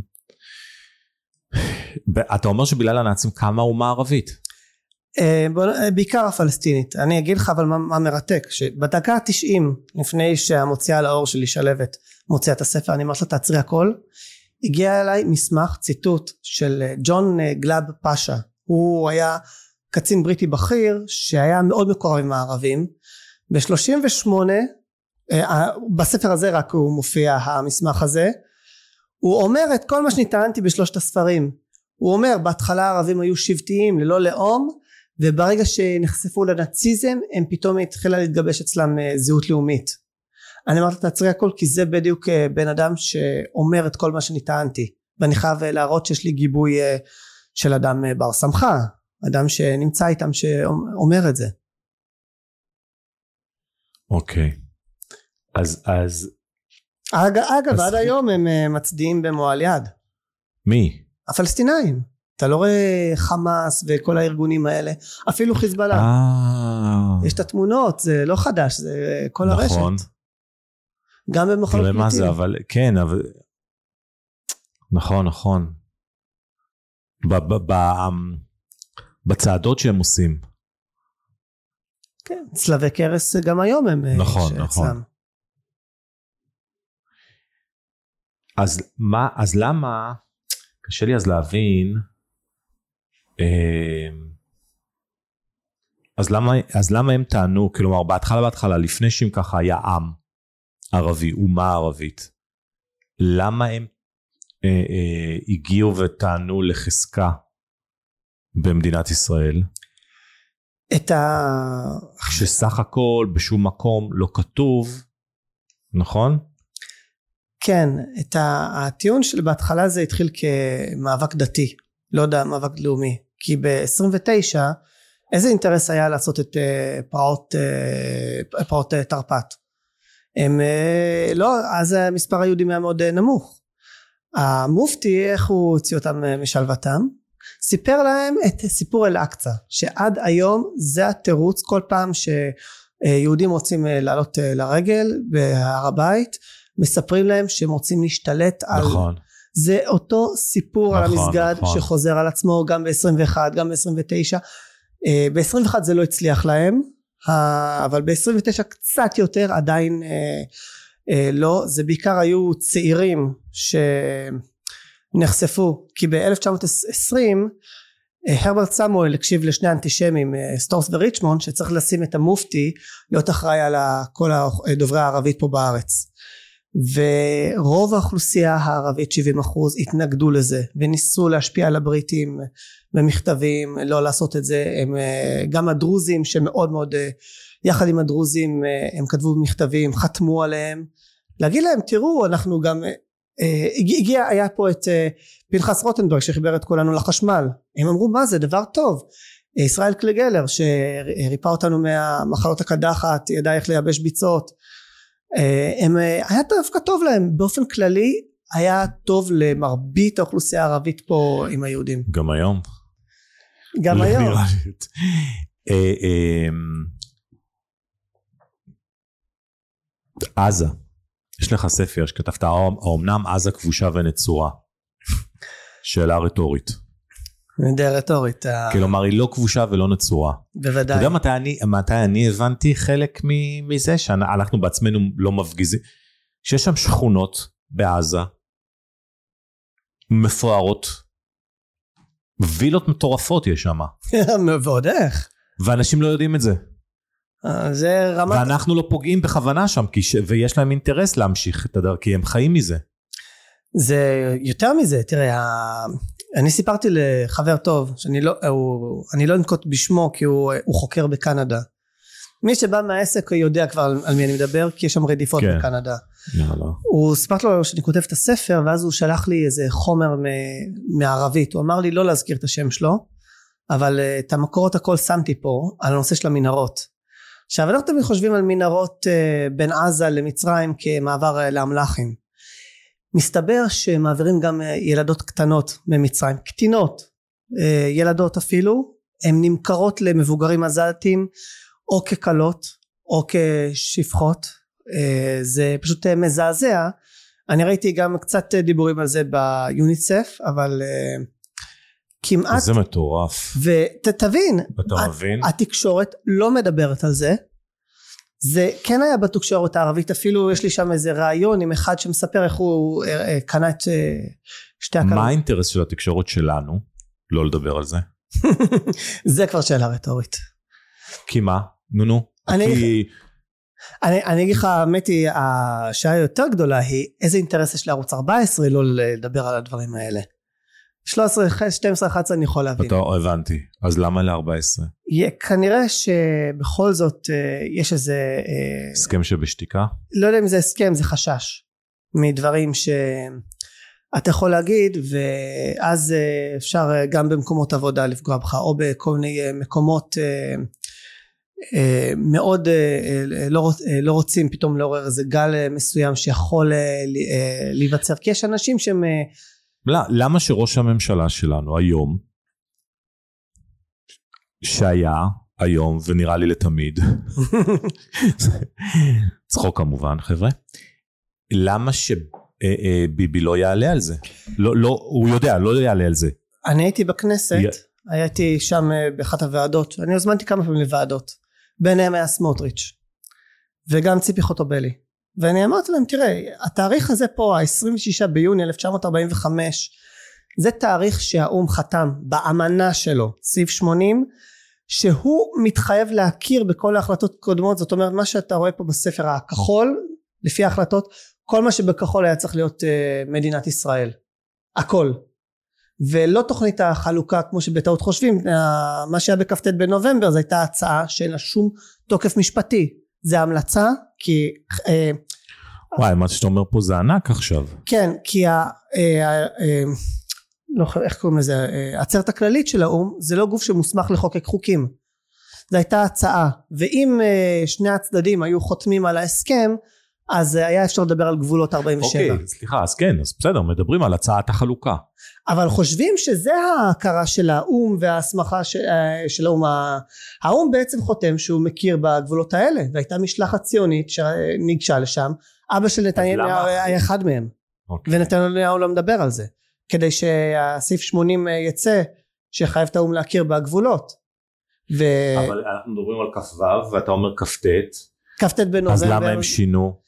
[SPEAKER 1] אתה אומר שבגלל הנאצים קמה אומה ערבית.
[SPEAKER 2] אה, בעיקר הפלסטינית. אני אגיד לך אבל מה, מה מרתק, שבדקה ה-90 לפני שהמוציאה לאור שלי שלבת מוציאה את הספר, אני אומרת לה תעצרי הכל, הגיע אליי מסמך ציטוט של אה, ג'ון גלאב פאשה הוא היה קצין בריטי בכיר שהיה מאוד מקורב עם הערבים. ב-38 אה, בספר הזה רק הוא מופיע המסמך הזה. הוא אומר את כל מה שניתנתי בשלושת הספרים. הוא אומר בהתחלה הערבים היו שבטיים ללא לאום וברגע שנחשפו לנאציזם הם פתאום התחילה להתגבש אצלם אה, זהות לאומית. אני אמרתי תעצרי הכל כי זה בדיוק אה, בן אדם שאומר את כל מה שניתנתי ואני חייב להראות שיש לי גיבוי של אדם אה, בר סמכה, אדם שנמצא איתם שאומר את זה.
[SPEAKER 1] אוקיי. אז אז
[SPEAKER 2] אג, אגב אז... עד היום הם אה, מצדיעים במועל יד.
[SPEAKER 1] מי?
[SPEAKER 2] הפלסטינאים. אתה לא רואה חמאס וכל הארגונים האלה אפילו חיזבאללה.
[SPEAKER 1] אה.
[SPEAKER 2] יש את התמונות זה לא חדש זה כל הרשת.
[SPEAKER 1] נכון.
[SPEAKER 2] גם במחנות
[SPEAKER 1] פליטים. אבל כן אבל נכון נכון בצעדות שהם עושים.
[SPEAKER 2] כן, צלבי קרס גם היום הם
[SPEAKER 1] אה, נכון, נכון. אז מה, אז למה, קשה לי אז להבין, אה, אז למה, אז למה הם טענו, כלומר בהתחלה בהתחלה, לפני שאם ככה היה עם ערבי, אומה ערבית, למה הם הגיעו וטענו לחזקה במדינת ישראל?
[SPEAKER 2] את ה...
[SPEAKER 1] שסך הכל בשום מקום לא כתוב, נכון?
[SPEAKER 2] כן, את ה... הטיעון של בהתחלה זה התחיל כמאבק דתי, לא יודע, מאבק לאומי, כי ב-29 איזה אינטרס היה לעשות את uh, פרעות, uh, פרעות uh, תרפ"ט? הם לא, אז מספר היהודים היה מאוד נמוך. המופתי, איך הוא הוציא אותם uh, משלוותם? סיפר להם את סיפור אל-אקצא, שעד היום זה התירוץ כל פעם שיהודים רוצים uh, לעלות uh, לרגל בהר הבית, מספרים להם שהם רוצים להשתלט על...
[SPEAKER 1] נכון.
[SPEAKER 2] זה אותו סיפור
[SPEAKER 1] נכון,
[SPEAKER 2] על המסגד
[SPEAKER 1] נכון.
[SPEAKER 2] שחוזר על עצמו גם ב-21 גם ב-29 אה, ב-21 זה לא הצליח להם אבל ב-29 קצת יותר עדיין אה, אה, לא זה בעיקר היו צעירים שנחשפו כי ב-1920 הרברט סמואל הקשיב לשני אנטישמים אה, סטורס וריצ'מונד שצריך לשים את המופתי להיות אחראי על כל דוברי הערבית פה בארץ. ורוב האוכלוסייה הערבית 70 אחוז התנגדו לזה וניסו להשפיע על הבריטים במכתבים לא לעשות את זה. הם אה, גם הדרוזים שמאוד מאוד אה, יחד עם הדרוזים אה, הם כתבו מכתבים חתמו עליהם להגיד להם תראו אנחנו גם הגיע, הגיע היה פה את פנחס רוטנברג שחיבר את כולנו לחשמל. הם אמרו מה זה דבר טוב. ישראל קלגלר שריפא אותנו מהמחלות הקדחת ידע איך לייבש ביצות הם היה דווקא טוב להם. באופן כללי היה טוב למרבית האוכלוסייה הערבית פה עם היהודים.
[SPEAKER 1] גם היום.
[SPEAKER 2] גם
[SPEAKER 1] לא
[SPEAKER 2] היום
[SPEAKER 1] נראה לי. אה, אה, עזה, יש לך ספר שכתבת, האומנם עזה כבושה ונצורה? שאלה רטורית.
[SPEAKER 2] די רטורית
[SPEAKER 1] כלומר, היא לא כבושה ולא נצורה. אתה
[SPEAKER 2] בוודאי
[SPEAKER 1] יודע מתי אני, מתי אני הבנתי חלק מזה שאנחנו בעצמנו לא מפגיזים? שיש שם שכונות בעזה מפוארות, וילות מטורפות יש שם,
[SPEAKER 2] ועוד איך
[SPEAKER 1] ואנשים לא יודעים את זה.
[SPEAKER 2] אה, זה רמת
[SPEAKER 1] ואנחנו לא פוגעים בכוונה שם, ש... ויש להם אינטרס להמשיך את הדרך, כי הם חיים מזה.
[SPEAKER 2] זה יותר מזה תראה ה- אני סיפרתי לחבר טוב שאני לא הוא, אני לא אנקוט בשמו כי הוא, הוא חוקר בקנדה מי שבא מהעסק יודע כבר על, על מי אני מדבר כי יש שם רדיפות
[SPEAKER 1] כן.
[SPEAKER 2] בקנדה
[SPEAKER 1] יאללה.
[SPEAKER 2] הוא סיפרתי לו שאני כותב את הספר ואז הוא שלח לי איזה חומר מ- מערבית הוא אמר לי לא להזכיר את השם שלו אבל uh, את המקורות הכל שמתי פה על הנושא של המנהרות עכשיו אנחנו תמיד חושבים על מנהרות uh, בין עזה למצרים כמעבר uh, לאמל"חים. מסתבר שמעבירים גם uh, ילדות קטנות ממצרים קטינות ילדות אפילו הן נמכרות למבוגרים עזתים או ככלות או כשפחות. אה, זה פשוט אה, מזעזע. אני ראיתי גם קצת אה, דיבורים על זה ביוניסף אבל אה, כמעט
[SPEAKER 1] זה מטורף.
[SPEAKER 2] ותבין
[SPEAKER 1] אתה מבין?
[SPEAKER 2] התקשורת לא מדברת על זה זה כן היה בתקשורת הערבית אפילו יש לי שם איזה ראיון עם אחד שמספר איך הוא אה, אה, קנה את אה, שתי הקלות
[SPEAKER 1] מה האינטרס של התקשורת שלנו? לא לדבר על זה.
[SPEAKER 2] זה כבר שאלה רטורית
[SPEAKER 1] כי מה? נו נו.
[SPEAKER 2] אני-
[SPEAKER 1] כי
[SPEAKER 2] אני, אני אגיד לך האמת היא השאלה היותר גדולה היא איזה אינטרס יש לערוץ 14 לא לדבר על הדברים האלה 13, 12, 11 אני יכול להבין
[SPEAKER 1] אתה הבנתי. אז למה ל-14?
[SPEAKER 2] יהיה- כנראה שבכל זאת אה, יש איזה אה,
[SPEAKER 1] הסכם שבשתיקה?
[SPEAKER 2] לא יודע אם זה הסכם זה חשש מדברים שאתה יכול להגיד ואז אה, אפשר גם במקומות עבודה לפגוע בך או בכל מיני מקומות מאוד לא, לא רוצים פתאום לעורר איזה גל מסוים שיכול להיווצר כי יש אנשים שהם
[SPEAKER 1] למה שראש הממשלה שלנו היום, שהיה היום ונראה לי לתמיד, צחוק כמובן חבר'ה, למה שביבי לא יעלה על זה? לא, לא, הוא יודע, לא יעלה על זה.
[SPEAKER 2] אני הייתי בכנסת הייתי שם אה, באחת הוועדות אני הוזמנתי כמה פעמים לוועדות ביניהם היה סמוטריץ' וגם ציפי חוטובלי ואני אמרתי להם תראה התאריך הזה פה ה-26 ביוני 1945 זה תאריך שהאו"ם חתם באמנה שלו סעיף 80 שהוא מתחייב להכיר בכל ההחלטות קודמות זאת אומרת מה שאתה רואה פה בספר הכחול לפי ההחלטות כל מה שבכחול היה צריך להיות uh, מדינת ישראל. הכל. ולא תוכנית החלוקה כמו שבטעות חושבים מה שהיה בכ"ט בנובמבר זו הייתה הצעה שאין לה שום תוקף משפטי. זה המלצה כי אה,
[SPEAKER 1] וואי מה שאתה אומר פה זה ענק עכשיו
[SPEAKER 2] כן כי ה... אה, אה, לא, איך קוראים לזה העצרת הכללית של האו"ם זה לא גוף שמוסמך לחוקק חוקים זו הייתה הצעה ואם שני הצדדים היו חותמים על ההסכם אז היה אפשר לדבר על גבולות 47.
[SPEAKER 1] אוקיי, סליחה, אז כן, אז בסדר, מדברים על הצעת החלוקה.
[SPEAKER 2] אבל חושבים שזה ההכרה של האו"ם וההסמכה של, אה, של האו"ם. האו"ם בעצם חותם שהוא מכיר בגבולות האלה, והייתה משלחת ציונית שניגשה לשם, אבא של נתניהו היה אחד מהם. אוקיי. ונתניהו לא מדבר על זה. כדי שהסעיף 80 יצא, שיחייב את האו"ם להכיר בגבולות.
[SPEAKER 1] ו... אבל אנחנו מדברים על כ"ו ואתה אומר כ"ט.
[SPEAKER 2] כ"ט בנובמבר.
[SPEAKER 1] אז למה הם שינו?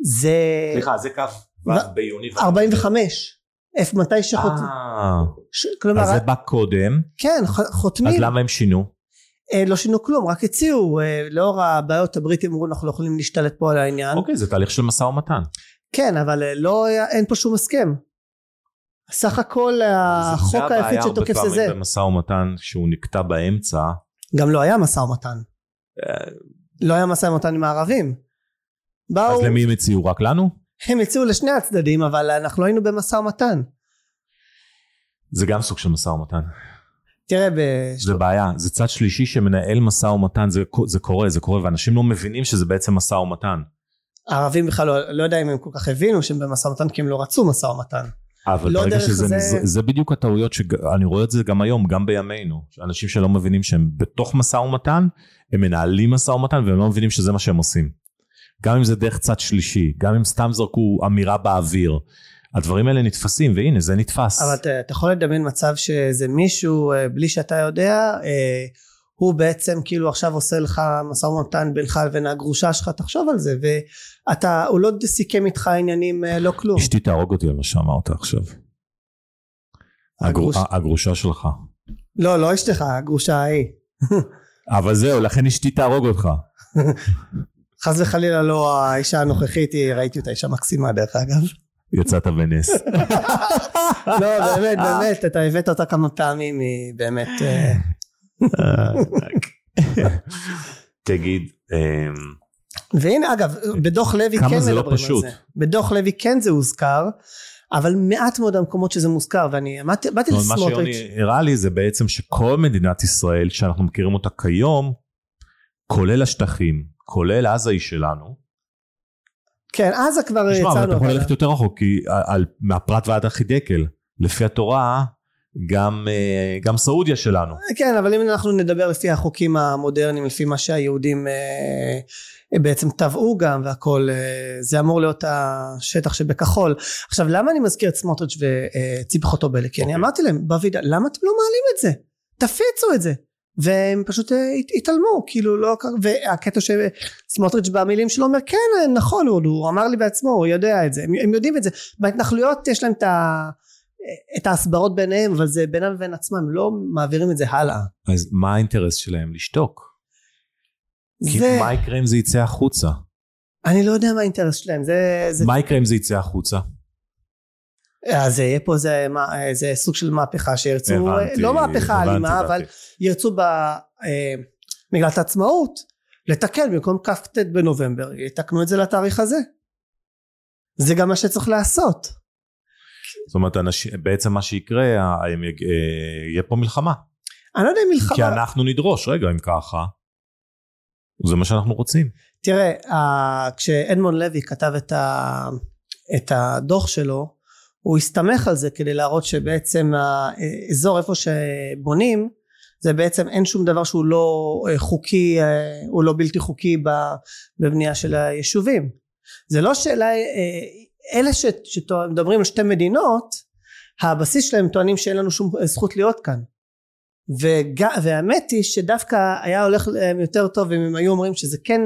[SPEAKER 2] זה...
[SPEAKER 1] סליחה, זה כ"ו ביוני.
[SPEAKER 2] 45. איפה מתי שחותמים.
[SPEAKER 1] אה. כלומר... אז זה בא קודם.
[SPEAKER 2] כן, חותמים.
[SPEAKER 1] אז למה הם שינו?
[SPEAKER 2] אה, לא שינו כלום, רק הציעו, אה, לאור הבעיות הבריטים אמרו אנחנו לא יכולים להשתלט פה על העניין.
[SPEAKER 1] אוקיי, זה תהליך של משא ומתן.
[SPEAKER 2] כן, אבל לא, אין פה שום הסכם. סך הכל החוק היחיד שתוקף זה זה. זה הבעיה הרבה פעמים
[SPEAKER 1] במשא ומתן שהוא נקטע באמצע.
[SPEAKER 2] גם לא היה משא ומתן. לא היה משא ומתן עם הערבים.
[SPEAKER 1] באו... אז למי הם הציעו? רק לנו?
[SPEAKER 2] הם הציעו לשני הצדדים, אבל אנחנו לא היינו במשא ומתן.
[SPEAKER 1] זה גם סוג של משא ומתן.
[SPEAKER 2] תראה, ב...
[SPEAKER 1] זה בעיה, זה צד שלישי שמנהל משא ומתן, זה, זה קורה, זה קורה, ואנשים לא מבינים שזה בעצם משא ומתן.
[SPEAKER 2] הערבים בכלל לא, לא יודע אם הם כל כך הבינו שהם במשא ומתן, כי הם לא רצו משא ומתן.
[SPEAKER 1] אבל לא ברגע שזה, זה... זה, זה בדיוק הטעויות שאני רואה את זה גם היום, גם בימינו. אנשים שלא מבינים שהם בתוך משא ומתן, הם מנהלים משא ומתן והם לא מבינים שזה מה שהם עושים. גם אם זה דרך צד שלישי, גם אם סתם זרקו אמירה באוויר. הדברים האלה נתפסים, והנה זה נתפס.
[SPEAKER 2] אבל אתה, אתה יכול לדמיין מצב שזה מישהו, אה, בלי שאתה יודע, אה, הוא בעצם כאילו עכשיו עושה לך משא ומתן בינך לבין הגרושה שלך, תחשוב על זה, ואתה, הוא לא סיכם איתך עניינים, אה, לא כלום.
[SPEAKER 1] אשתי תהרוג אותי על מה שאמרת עכשיו. הגרוש... הגרושה שלך.
[SPEAKER 2] לא, לא אשתך, הגרושה ההיא.
[SPEAKER 1] אבל זהו, לכן אשתי תהרוג אותך.
[SPEAKER 2] חס וחלילה לא האישה הנוכחית, ראיתי אותה אישה מקסימה דרך אגב.
[SPEAKER 1] יצאת בנס.
[SPEAKER 2] לא באמת באמת אתה הבאת אותה כמה פעמים היא באמת. אה,
[SPEAKER 1] תגיד. אמ,
[SPEAKER 2] והנה אגב בדוח לוי כן
[SPEAKER 1] לא
[SPEAKER 2] מדברים על זה. בדוח לוי כן זה הוזכר. אבל מעט מאוד המקומות שזה מוזכר ואני באתי לסמוטריץ'.
[SPEAKER 1] מה שיוני הראה לי זה בעצם שכל מדינת ישראל שאנחנו מכירים אותה כיום כולל השטחים כולל עזה היא שלנו.
[SPEAKER 2] כן, עזה כבר יצאנו.
[SPEAKER 1] תשמע, אבל אתה יכול ללכת יותר רחוק, כי על, מהפרת ועד החידקל, לפי התורה, גם, אה, גם סעודיה שלנו.
[SPEAKER 2] כן, אבל אם אנחנו נדבר לפי החוקים המודרניים, לפי מה שהיהודים אה, בעצם טבעו גם והכל, אה, זה אמור להיות השטח שבכחול. עכשיו, למה אני מזכיר את סמוטריץ' וציפי חוטובלי? כי אני אוקיי. אמרתי להם בוועידה, למה אתם לא מעלים את זה? תפיצו את זה. והם פשוט אה, התעלמו כאילו לא והקטע שסמוטריץ' במילים שלו אומר כן נכון הוא, הוא אמר לי בעצמו הוא יודע את זה הם, הם יודעים את זה בהתנחלויות יש להם את, ה, את ההסברות ביניהם אבל זה בינם לבין עצמם הם לא מעבירים את זה הלאה
[SPEAKER 1] אז מה האינטרס שלהם לשתוק? זה... מה יקרה אם זה יצא החוצה?
[SPEAKER 2] אני לא יודע מה האינטרס שלהם זה, זה...
[SPEAKER 1] מה יקרה אם זה יצא החוצה?
[SPEAKER 2] אז יהיה פה איזה, איזה סוג של מהפכה שירצו, הבנתי, לא מהפכה אלימה, אבל ירצו במגילת העצמאות לתקן במקום כ"ט בנובמבר, יתקנו את זה לתאריך הזה. זה גם מה שצריך לעשות.
[SPEAKER 1] זאת אומרת, אנש... בעצם מה שיקרה, יג... אה, יהיה פה מלחמה.
[SPEAKER 2] אני לא יודע אם מלחמה...
[SPEAKER 1] כי אנחנו נדרוש, רגע, אם ככה, זה מה שאנחנו רוצים.
[SPEAKER 2] תראה, כשאדמון לוי כתב את, ה... את הדוח שלו, הוא הסתמך על זה כדי להראות שבעצם האזור איפה שבונים זה בעצם אין שום דבר שהוא לא אה, חוקי אה, הוא לא בלתי חוקי בבנייה של היישובים. זה לא שאלה אה, אלה שמדברים על שתי מדינות הבסיס שלהם טוענים שאין לנו שום זכות להיות כאן. וג... והאמת היא שדווקא היה הולך להם יותר טוב אם הם היו אומרים שזה כן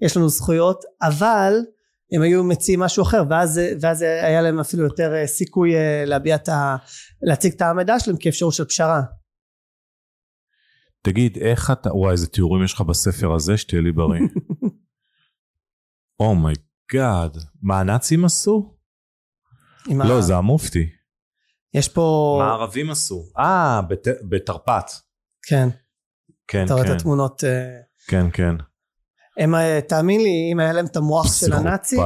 [SPEAKER 2] יש לנו זכויות אבל הם היו מציעים משהו אחר ואז, ואז היה להם אפילו יותר אה, סיכוי אה, להביע את ה... להציג את העמדה שלהם כאפשרות של פשרה.
[SPEAKER 1] תגיד איך אתה וואי איזה תיאורים יש לך בספר הזה שתהיה לי בריא. oh my God מה הנאצים עשו? לא זה המופתי.
[SPEAKER 2] יש פה...
[SPEAKER 1] מה הערבים עשו? אה, בת- בתרפ"ט.
[SPEAKER 2] כן,
[SPEAKER 1] כן,
[SPEAKER 2] אתה רואה את
[SPEAKER 1] כן,
[SPEAKER 2] התמונות. אה,
[SPEAKER 1] כן, כן.
[SPEAKER 2] הם, אה, תאמין לי, אם היה להם את המוח של הנאצים.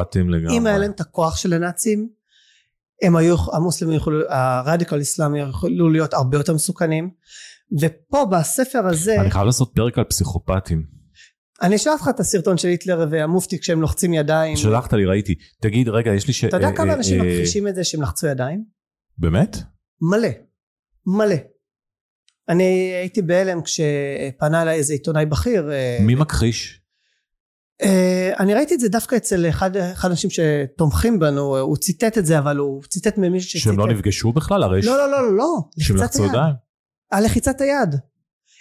[SPEAKER 2] אם היה להם את הכוח של הנאצים, הם היו, המוסלמים יכולו, ה radical איסלאמי יכולו להיות הרבה יותר מסוכנים. ופה בספר הזה,
[SPEAKER 1] אני חייב לעשות פרק על פסיכופטים.
[SPEAKER 2] אני אשלח לך את הסרטון של היטלר והמופתי כשהם לוחצים ידיים.
[SPEAKER 1] שלחת לי, ראיתי. תגיד, רגע, יש לי ש...
[SPEAKER 2] אתה יודע
[SPEAKER 1] אה,
[SPEAKER 2] כמה
[SPEAKER 1] אה,
[SPEAKER 2] אנשים מכחישים את זה שהם לחצו ידיים?
[SPEAKER 1] באמת?
[SPEAKER 2] מלא. מלא. אני הייתי בהלם כשפנה אליי איזה עיתונאי בכיר.
[SPEAKER 1] מי מכחיש?
[SPEAKER 2] אה, אני ראיתי את זה דווקא אצל אחד האנשים שתומכים בנו, הוא ציטט את זה, אבל הוא ציטט ממישהו שציטט.
[SPEAKER 1] שהם לא נפגשו בכלל? הרי
[SPEAKER 2] לא, לא, לא, לא, לא.
[SPEAKER 1] שהם לחצו. ידיים?
[SPEAKER 2] על לחיצת היד.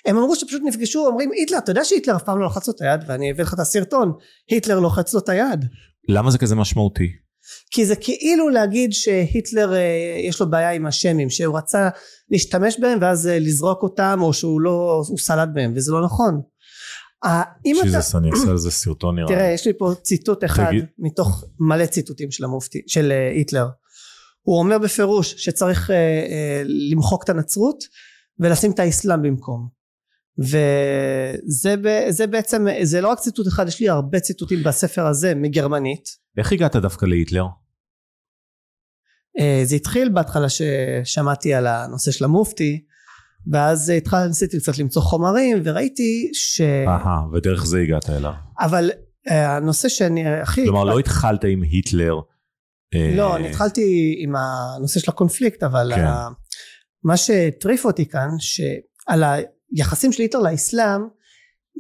[SPEAKER 2] הם אמרו שפשוט נפגשו, אומרים היטלר, אתה יודע שהיטלר אף פעם לא לחץ לו את היד, ואני אביא לך את הסרטון, היטלר לוחץ לו את היד.
[SPEAKER 1] למה זה כזה משמעותי?
[SPEAKER 2] כי זה כאילו להגיד שהיטלר אה, יש לו בעיה עם השמים, שהוא רצה להשתמש בהם ואז אה, לזרוק אותם, או שהוא לא, הוא סלד בהם, וזה לא נכון. אה, אם אתה,
[SPEAKER 1] אני אעשה על זה סרטון נראה.
[SPEAKER 2] תראה. יש לי פה ציטוט אחד
[SPEAKER 1] תגיד.
[SPEAKER 2] מתוך מלא ציטוטים של המופתי, של אה, היטלר. הוא אומר בפירוש שצריך אה, אה, למחוק את הנצרות ולשים את האסלאם במקום. וזה זה בעצם, זה לא רק ציטוט אחד, יש לי הרבה ציטוטים בספר הזה מגרמנית.
[SPEAKER 1] איך הגעת דווקא להיטלר?
[SPEAKER 2] אה, זה התחיל בהתחלה ששמעתי על הנושא של המופתי, ואז התחלתי, ניסיתי קצת למצוא חומרים, וראיתי ש...
[SPEAKER 1] אהה, ודרך זה הגעת אליו.
[SPEAKER 2] אבל אה, הנושא שאני הכי...
[SPEAKER 1] כלומר, לא התחלת עם היטלר. אה,
[SPEAKER 2] לא, אני התחלתי עם הנושא של הקונפליקט, אבל
[SPEAKER 1] כן.
[SPEAKER 2] מה שהטריף אותי כאן, שעל היחסים של היטלר לאסלאם,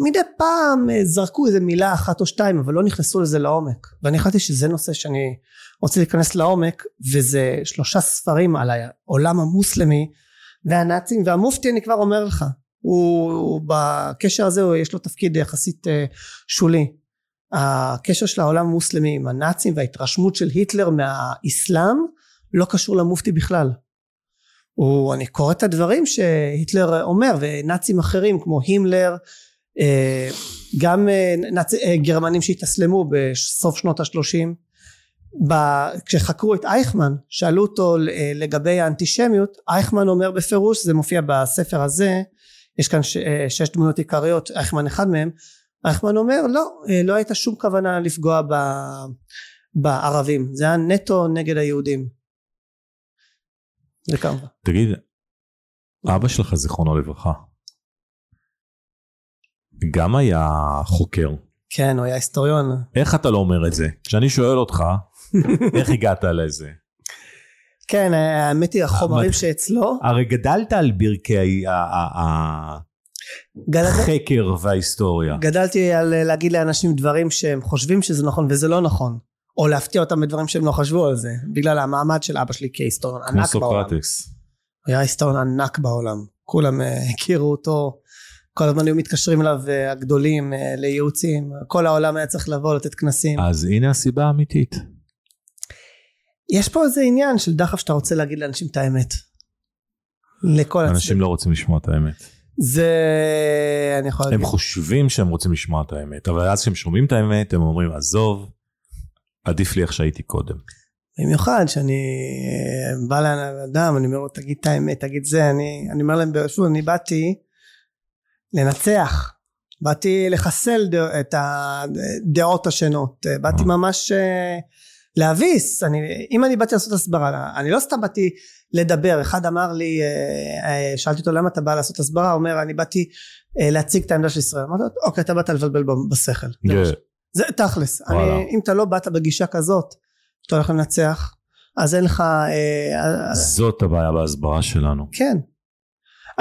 [SPEAKER 2] מדי פעם אה, זרקו איזה מילה אחת או שתיים, אבל לא נכנסו לזה לעומק. ואני החלטתי שזה נושא שאני רוצה להיכנס לעומק, וזה שלושה ספרים על העולם המוסלמי והנאצים, והמופתי אני כבר אומר לך, הוא, הוא בקשר הזה הוא, יש לו תפקיד יחסית אה, שולי. הקשר של העולם המוסלמי עם הנאצים וההתרשמות של היטלר מהאסלאם לא קשור למופתי בכלל. הוא, אני קורא את הדברים שהיטלר אומר ונאצים אחרים כמו הימלר אה, גם אה, נאצ, גרמנים שהתאסלמו בסוף שנות השלושים ב- כשחקרו את אייכמן שאלו אותו אה, לגבי האנטישמיות אייכמן אומר בפירוש זה מופיע בספר הזה יש כאן ש, אה, שש דמויות עיקריות אייכמן אחד מהם אייכמן אומר לא אה, לא הייתה שום כוונה לפגוע ב, בערבים זה היה נטו נגד היהודים זה כמובן
[SPEAKER 1] תגיד, אבא שלך, זיכרונו לברכה, גם היה חוקר.
[SPEAKER 2] כן הוא היה היסטוריון
[SPEAKER 1] איך אתה לא אומר את זה? כשאני שואל אותך, איך הגעת לזה?
[SPEAKER 2] כן האמת היא החומרים שאצלו
[SPEAKER 1] הרי גדלת על ברכי החקר וההיסטוריה.
[SPEAKER 2] גדלתי על אה, להגיד לאנשים דברים שהם חושבים שזה נכון וזה לא נכון או להפתיע אותם בדברים שהם לא חשבו על זה בגלל המעמד של אבא שלי כהיסטוריון
[SPEAKER 1] כמו
[SPEAKER 2] ענק בעולם
[SPEAKER 1] סוקרטס.
[SPEAKER 2] הוא היה היסטוריון ענק בעולם כולם אה, הכירו אותו כל הזמן היו מתקשרים אליו אה, הגדולים לייעוצים כל העולם היה צריך לבוא לתת כנסים
[SPEAKER 1] אז הנה הסיבה האמיתית.
[SPEAKER 2] יש פה איזה עניין של דחף שאתה רוצה להגיד לאנשים את האמת לכל
[SPEAKER 1] אנשים
[SPEAKER 2] הצדדים
[SPEAKER 1] לא רוצים לשמוע את האמת.
[SPEAKER 2] זה אני יכול להגיד
[SPEAKER 1] הם חושבים שהם רוצים לשמוע את האמת, אבל אז כשהם שומעים את האמת, הם אומרים, עזוב, עדיף לי איך שהייתי קודם.
[SPEAKER 2] במיוחד שאני אה, בא לאדם אני אומר לו תגיד את האמת תגיד זה אני, אני אומר להם שוב אני באתי לנצח באתי לחסל דע, את הדעות השונות באתי
[SPEAKER 1] אה.
[SPEAKER 2] ממש אה, להביס אני, אם אני באתי לעשות הסברה אני לא סתם באתי לדבר אחד אמר לי אה, אה, שאלתי אותו למה אתה בא לעשות הסברה? הוא אומר אני באתי אה, להציג את העמדה של ישראל. אמרתי לו אוקיי אתה באת לבלבל בשכל. זה מה ש- זה תכלס. אני, אם אתה לא באת בגישה כזאת שאתה הולך לנצח אז אין לך אה,
[SPEAKER 1] זאת הבעיה בהסברה שלנו.
[SPEAKER 2] כן.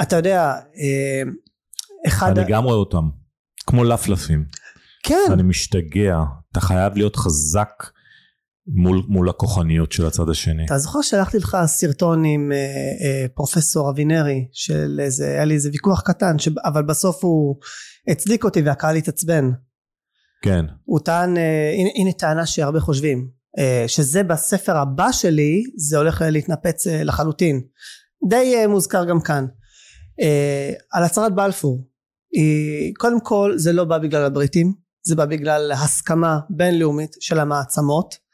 [SPEAKER 2] אתה יודע אה, אחד
[SPEAKER 1] אני גם רואה אותם, כמו לפלפים.
[SPEAKER 2] כן.
[SPEAKER 1] אני משתגע, אתה חייב להיות חזק מול, מול הכוחניות של הצד השני.
[SPEAKER 2] אתה זוכר שלחתי לך סרטון עם אה, אה, פרופסור אבינרי של איזה היה לי איזה ויכוח קטן ש... אבל בסוף הוא הצדיק אותי והקהל התעצבן.
[SPEAKER 1] כן,
[SPEAKER 2] הוא טען אה, הנה, הנה טענה שהרבה חושבים אה, שזה בספר הבא שלי זה הולך להתנפץ אה, לחלוטין. די אה, מוזכר גם כאן. אה, על הצהרת בלפור. היא, קודם כל זה לא בא בגלל הבריטים זה בא בגלל הסכמה בינלאומית של המעצמות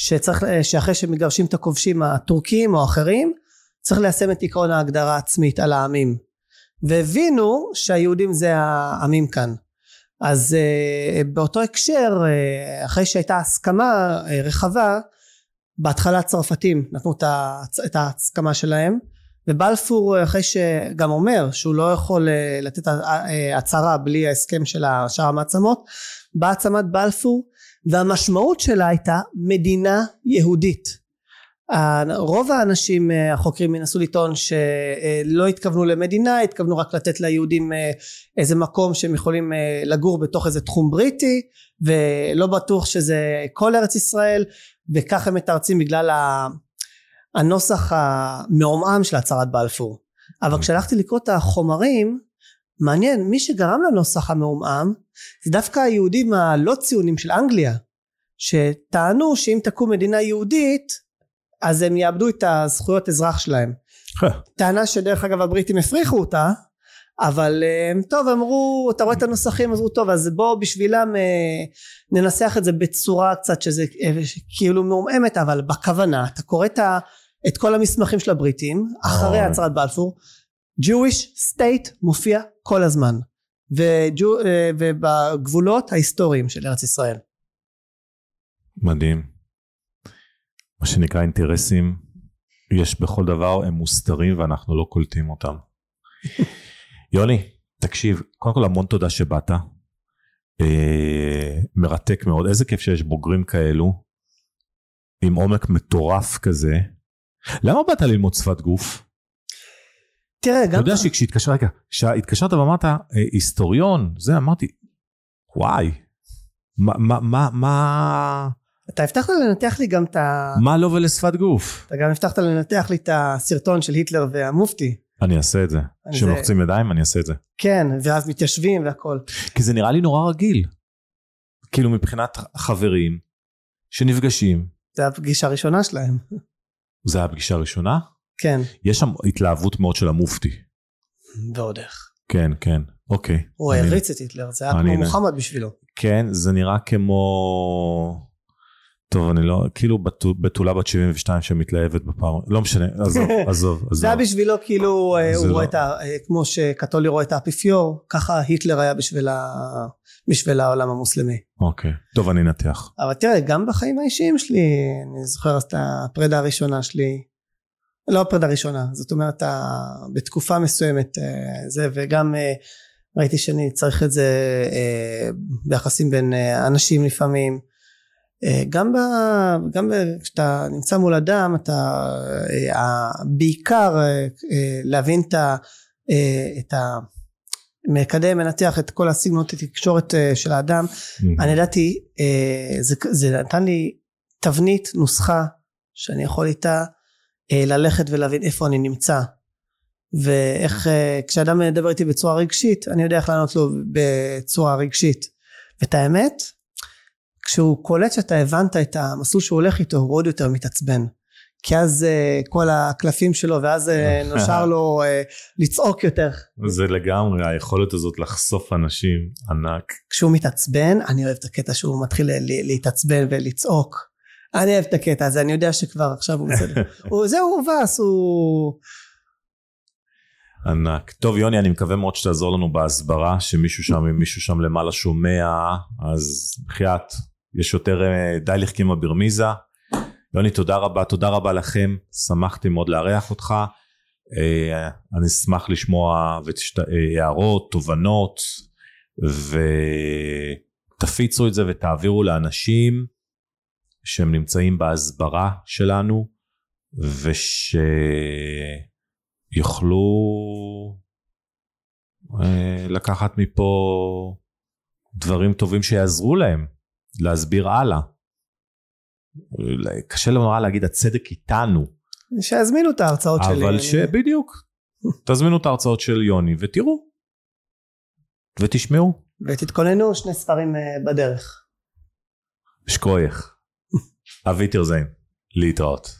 [SPEAKER 2] שצריך אה, שאחרי שמגרשים את הכובשים הטורקים או אחרים צריך ליישם את עקרון ההגדרה העצמית על העמים. והבינו שהיהודים זה העמים כאן. אז uh, באותו הקשר uh, אחרי שהייתה הסכמה uh, רחבה בהתחלה הצרפתים נתנו את ההסכמה שלהם ובלפור אחרי שגם אומר שהוא לא יכול לתת הצהרה בלי ההסכם של שאר המעצמות באה עצמת בלפור והמשמעות שלה הייתה מדינה יהודית רוב האנשים אה, החוקרים ינסו לטעון שלא התכוונו למדינה התכוונו רק לתת ליהודים אה, איזה מקום שהם יכולים אה, לגור בתוך איזה תחום בריטי ולא בטוח שזה כל ארץ ישראל וכך הם מתרצים בגלל הנוסח המעומעם של הצהרת בלפור אבל. כשהלכתי לקרוא את החומרים מעניין מי שגרם לנוסח המעומעם זה דווקא היהודים הלא ציונים של אנגליה שטענו שאם תקום מדינה יהודית אז הם יאבדו את הזכויות אזרח שלהם. טענה שדרך אגב הבריטים הפריחו אותה אבל אה, טוב אמרו אתה רואה את הנוסחים אמרו טוב אז בוא בשבילם אה, ננסח את זה בצורה קצת שזה אה, כאילו מעומעמת אבל בכוונה אתה קורא את, את כל המסמכים של הבריטים אחרי הצהרת בלפור Jewish state מופיע כל הזמן וג'ו, ובגבולות ההיסטוריים של ארץ ישראל.
[SPEAKER 1] מדהים. מה שנקרא אינטרסים יש בכל דבר הם מוסתרים ואנחנו לא קולטים אותם. יוני תקשיב קודם כל המון תודה שבאת אה, מרתק מאוד איזה כיף שיש בוגרים כאלו עם עומק מטורף כזה למה באת ללמוד שפת גוף?
[SPEAKER 2] תראה גם...
[SPEAKER 1] אתה יודע שכשהתקשרת, רגע, כשהתקשרת ואמרת אה, היסטוריון, זה אמרתי, וואי, מה, מה, מה, מה,
[SPEAKER 2] אתה הבטחת לנתח לי גם את ה...
[SPEAKER 1] מה לו לא ולשפת גוף?
[SPEAKER 2] אתה גם הבטחת לנתח לי את הסרטון של היטלר והמופתי.
[SPEAKER 1] אני אעשה את זה. כשלוחצים ידיים אני אעשה את זה.
[SPEAKER 2] כן, ואז מתיישבים והכל.
[SPEAKER 1] כי זה נראה לי נורא רגיל. כאילו מבחינת חברים שנפגשים.
[SPEAKER 2] זה הפגישה הראשונה שלהם.
[SPEAKER 1] זה הפגישה הראשונה?
[SPEAKER 2] כן.
[SPEAKER 1] יש שם התלהבות מאוד של המופתי.
[SPEAKER 2] ועוד איך.
[SPEAKER 1] כן, כן, אוקיי.
[SPEAKER 2] הוא העריץ את היטלר, זה היה כמו מוחמד בשבילו.
[SPEAKER 1] כן, זה נראה כמו... טוב אני לא כאילו בתולה בת 72 שמתלהבת בפעם לא משנה עזוב עזוב עזוב
[SPEAKER 2] זה היה בשבילו כאילו אה, הוא לא... רואה את ה... אה, כמו שקתולי רואה את האפיפיור ככה היטלר היה בשביל, ה... בשביל העולם המוסלמי.
[SPEAKER 1] אוקיי טוב אני אנתח.
[SPEAKER 2] אבל תראה גם בחיים האישיים שלי אני זוכר את הפרידה הראשונה שלי לא הפרידה הראשונה זאת אומרת בתקופה מסוימת אה, זה וגם ראיתי שאני צריך את זה ביחסים בין אנשים לפעמים אה, גם, ב, גם ב, כשאתה נמצא מול אדם אתה אה, בעיקר אה, להבין את, ה, את המקדם מנתח את כל הסגנונות התקשורת של האדם mm-hmm. אני ידעתי זה, זה נתן לי תבנית נוסחה שאני יכול איתה ללכת ולהבין איפה אני נמצא ואיך כשאדם מדבר איתי בצורה רגשית אני יודע איך לענות לו בצורה רגשית ואת האמת כשהוא קולט שאתה הבנת את המסלול שהוא הולך איתו הוא עוד יותר מתעצבן כי אז uh, כל הקלפים שלו ואז uh, נשר לו uh, לצעוק יותר.
[SPEAKER 1] זה לגמרי היכולת הזאת לחשוף אנשים ענק.
[SPEAKER 2] כשהוא מתעצבן אני אוהב את הקטע שהוא מתחיל להתעצבן ולצעוק. אני אוהב את הקטע הזה אני יודע שכבר עכשיו הוא בסדר. זהו הוא מבאס הוא
[SPEAKER 1] ענק. טוב יוני אני מקווה מאוד שתעזור לנו בהסברה שמישהו שם אם מישהו שם למעלה שומע אז בחייאת יש יותר אה, די לחכימה ברמיזה. יוני תודה רבה תודה רבה לכם שמחתי מאוד לארח אותך אה, אני אשמח לשמוע אה, הערות תובנות ותפיצו את זה ותעבירו לאנשים שהם נמצאים בהסברה שלנו ושיוכלו לקחת מפה דברים טובים שיעזרו להם להסביר הלאה. קשה נורא להגיד הצדק איתנו.
[SPEAKER 2] שיזמינו את ההרצאות
[SPEAKER 1] שלי. אבל שבדיוק, תזמינו את ההרצאות של יוני ותראו. ותשמעו.
[SPEAKER 2] ותתכוננו שני ספרים אה, בדרך.
[SPEAKER 1] שקוייך. אבי תרזיין. להתראות.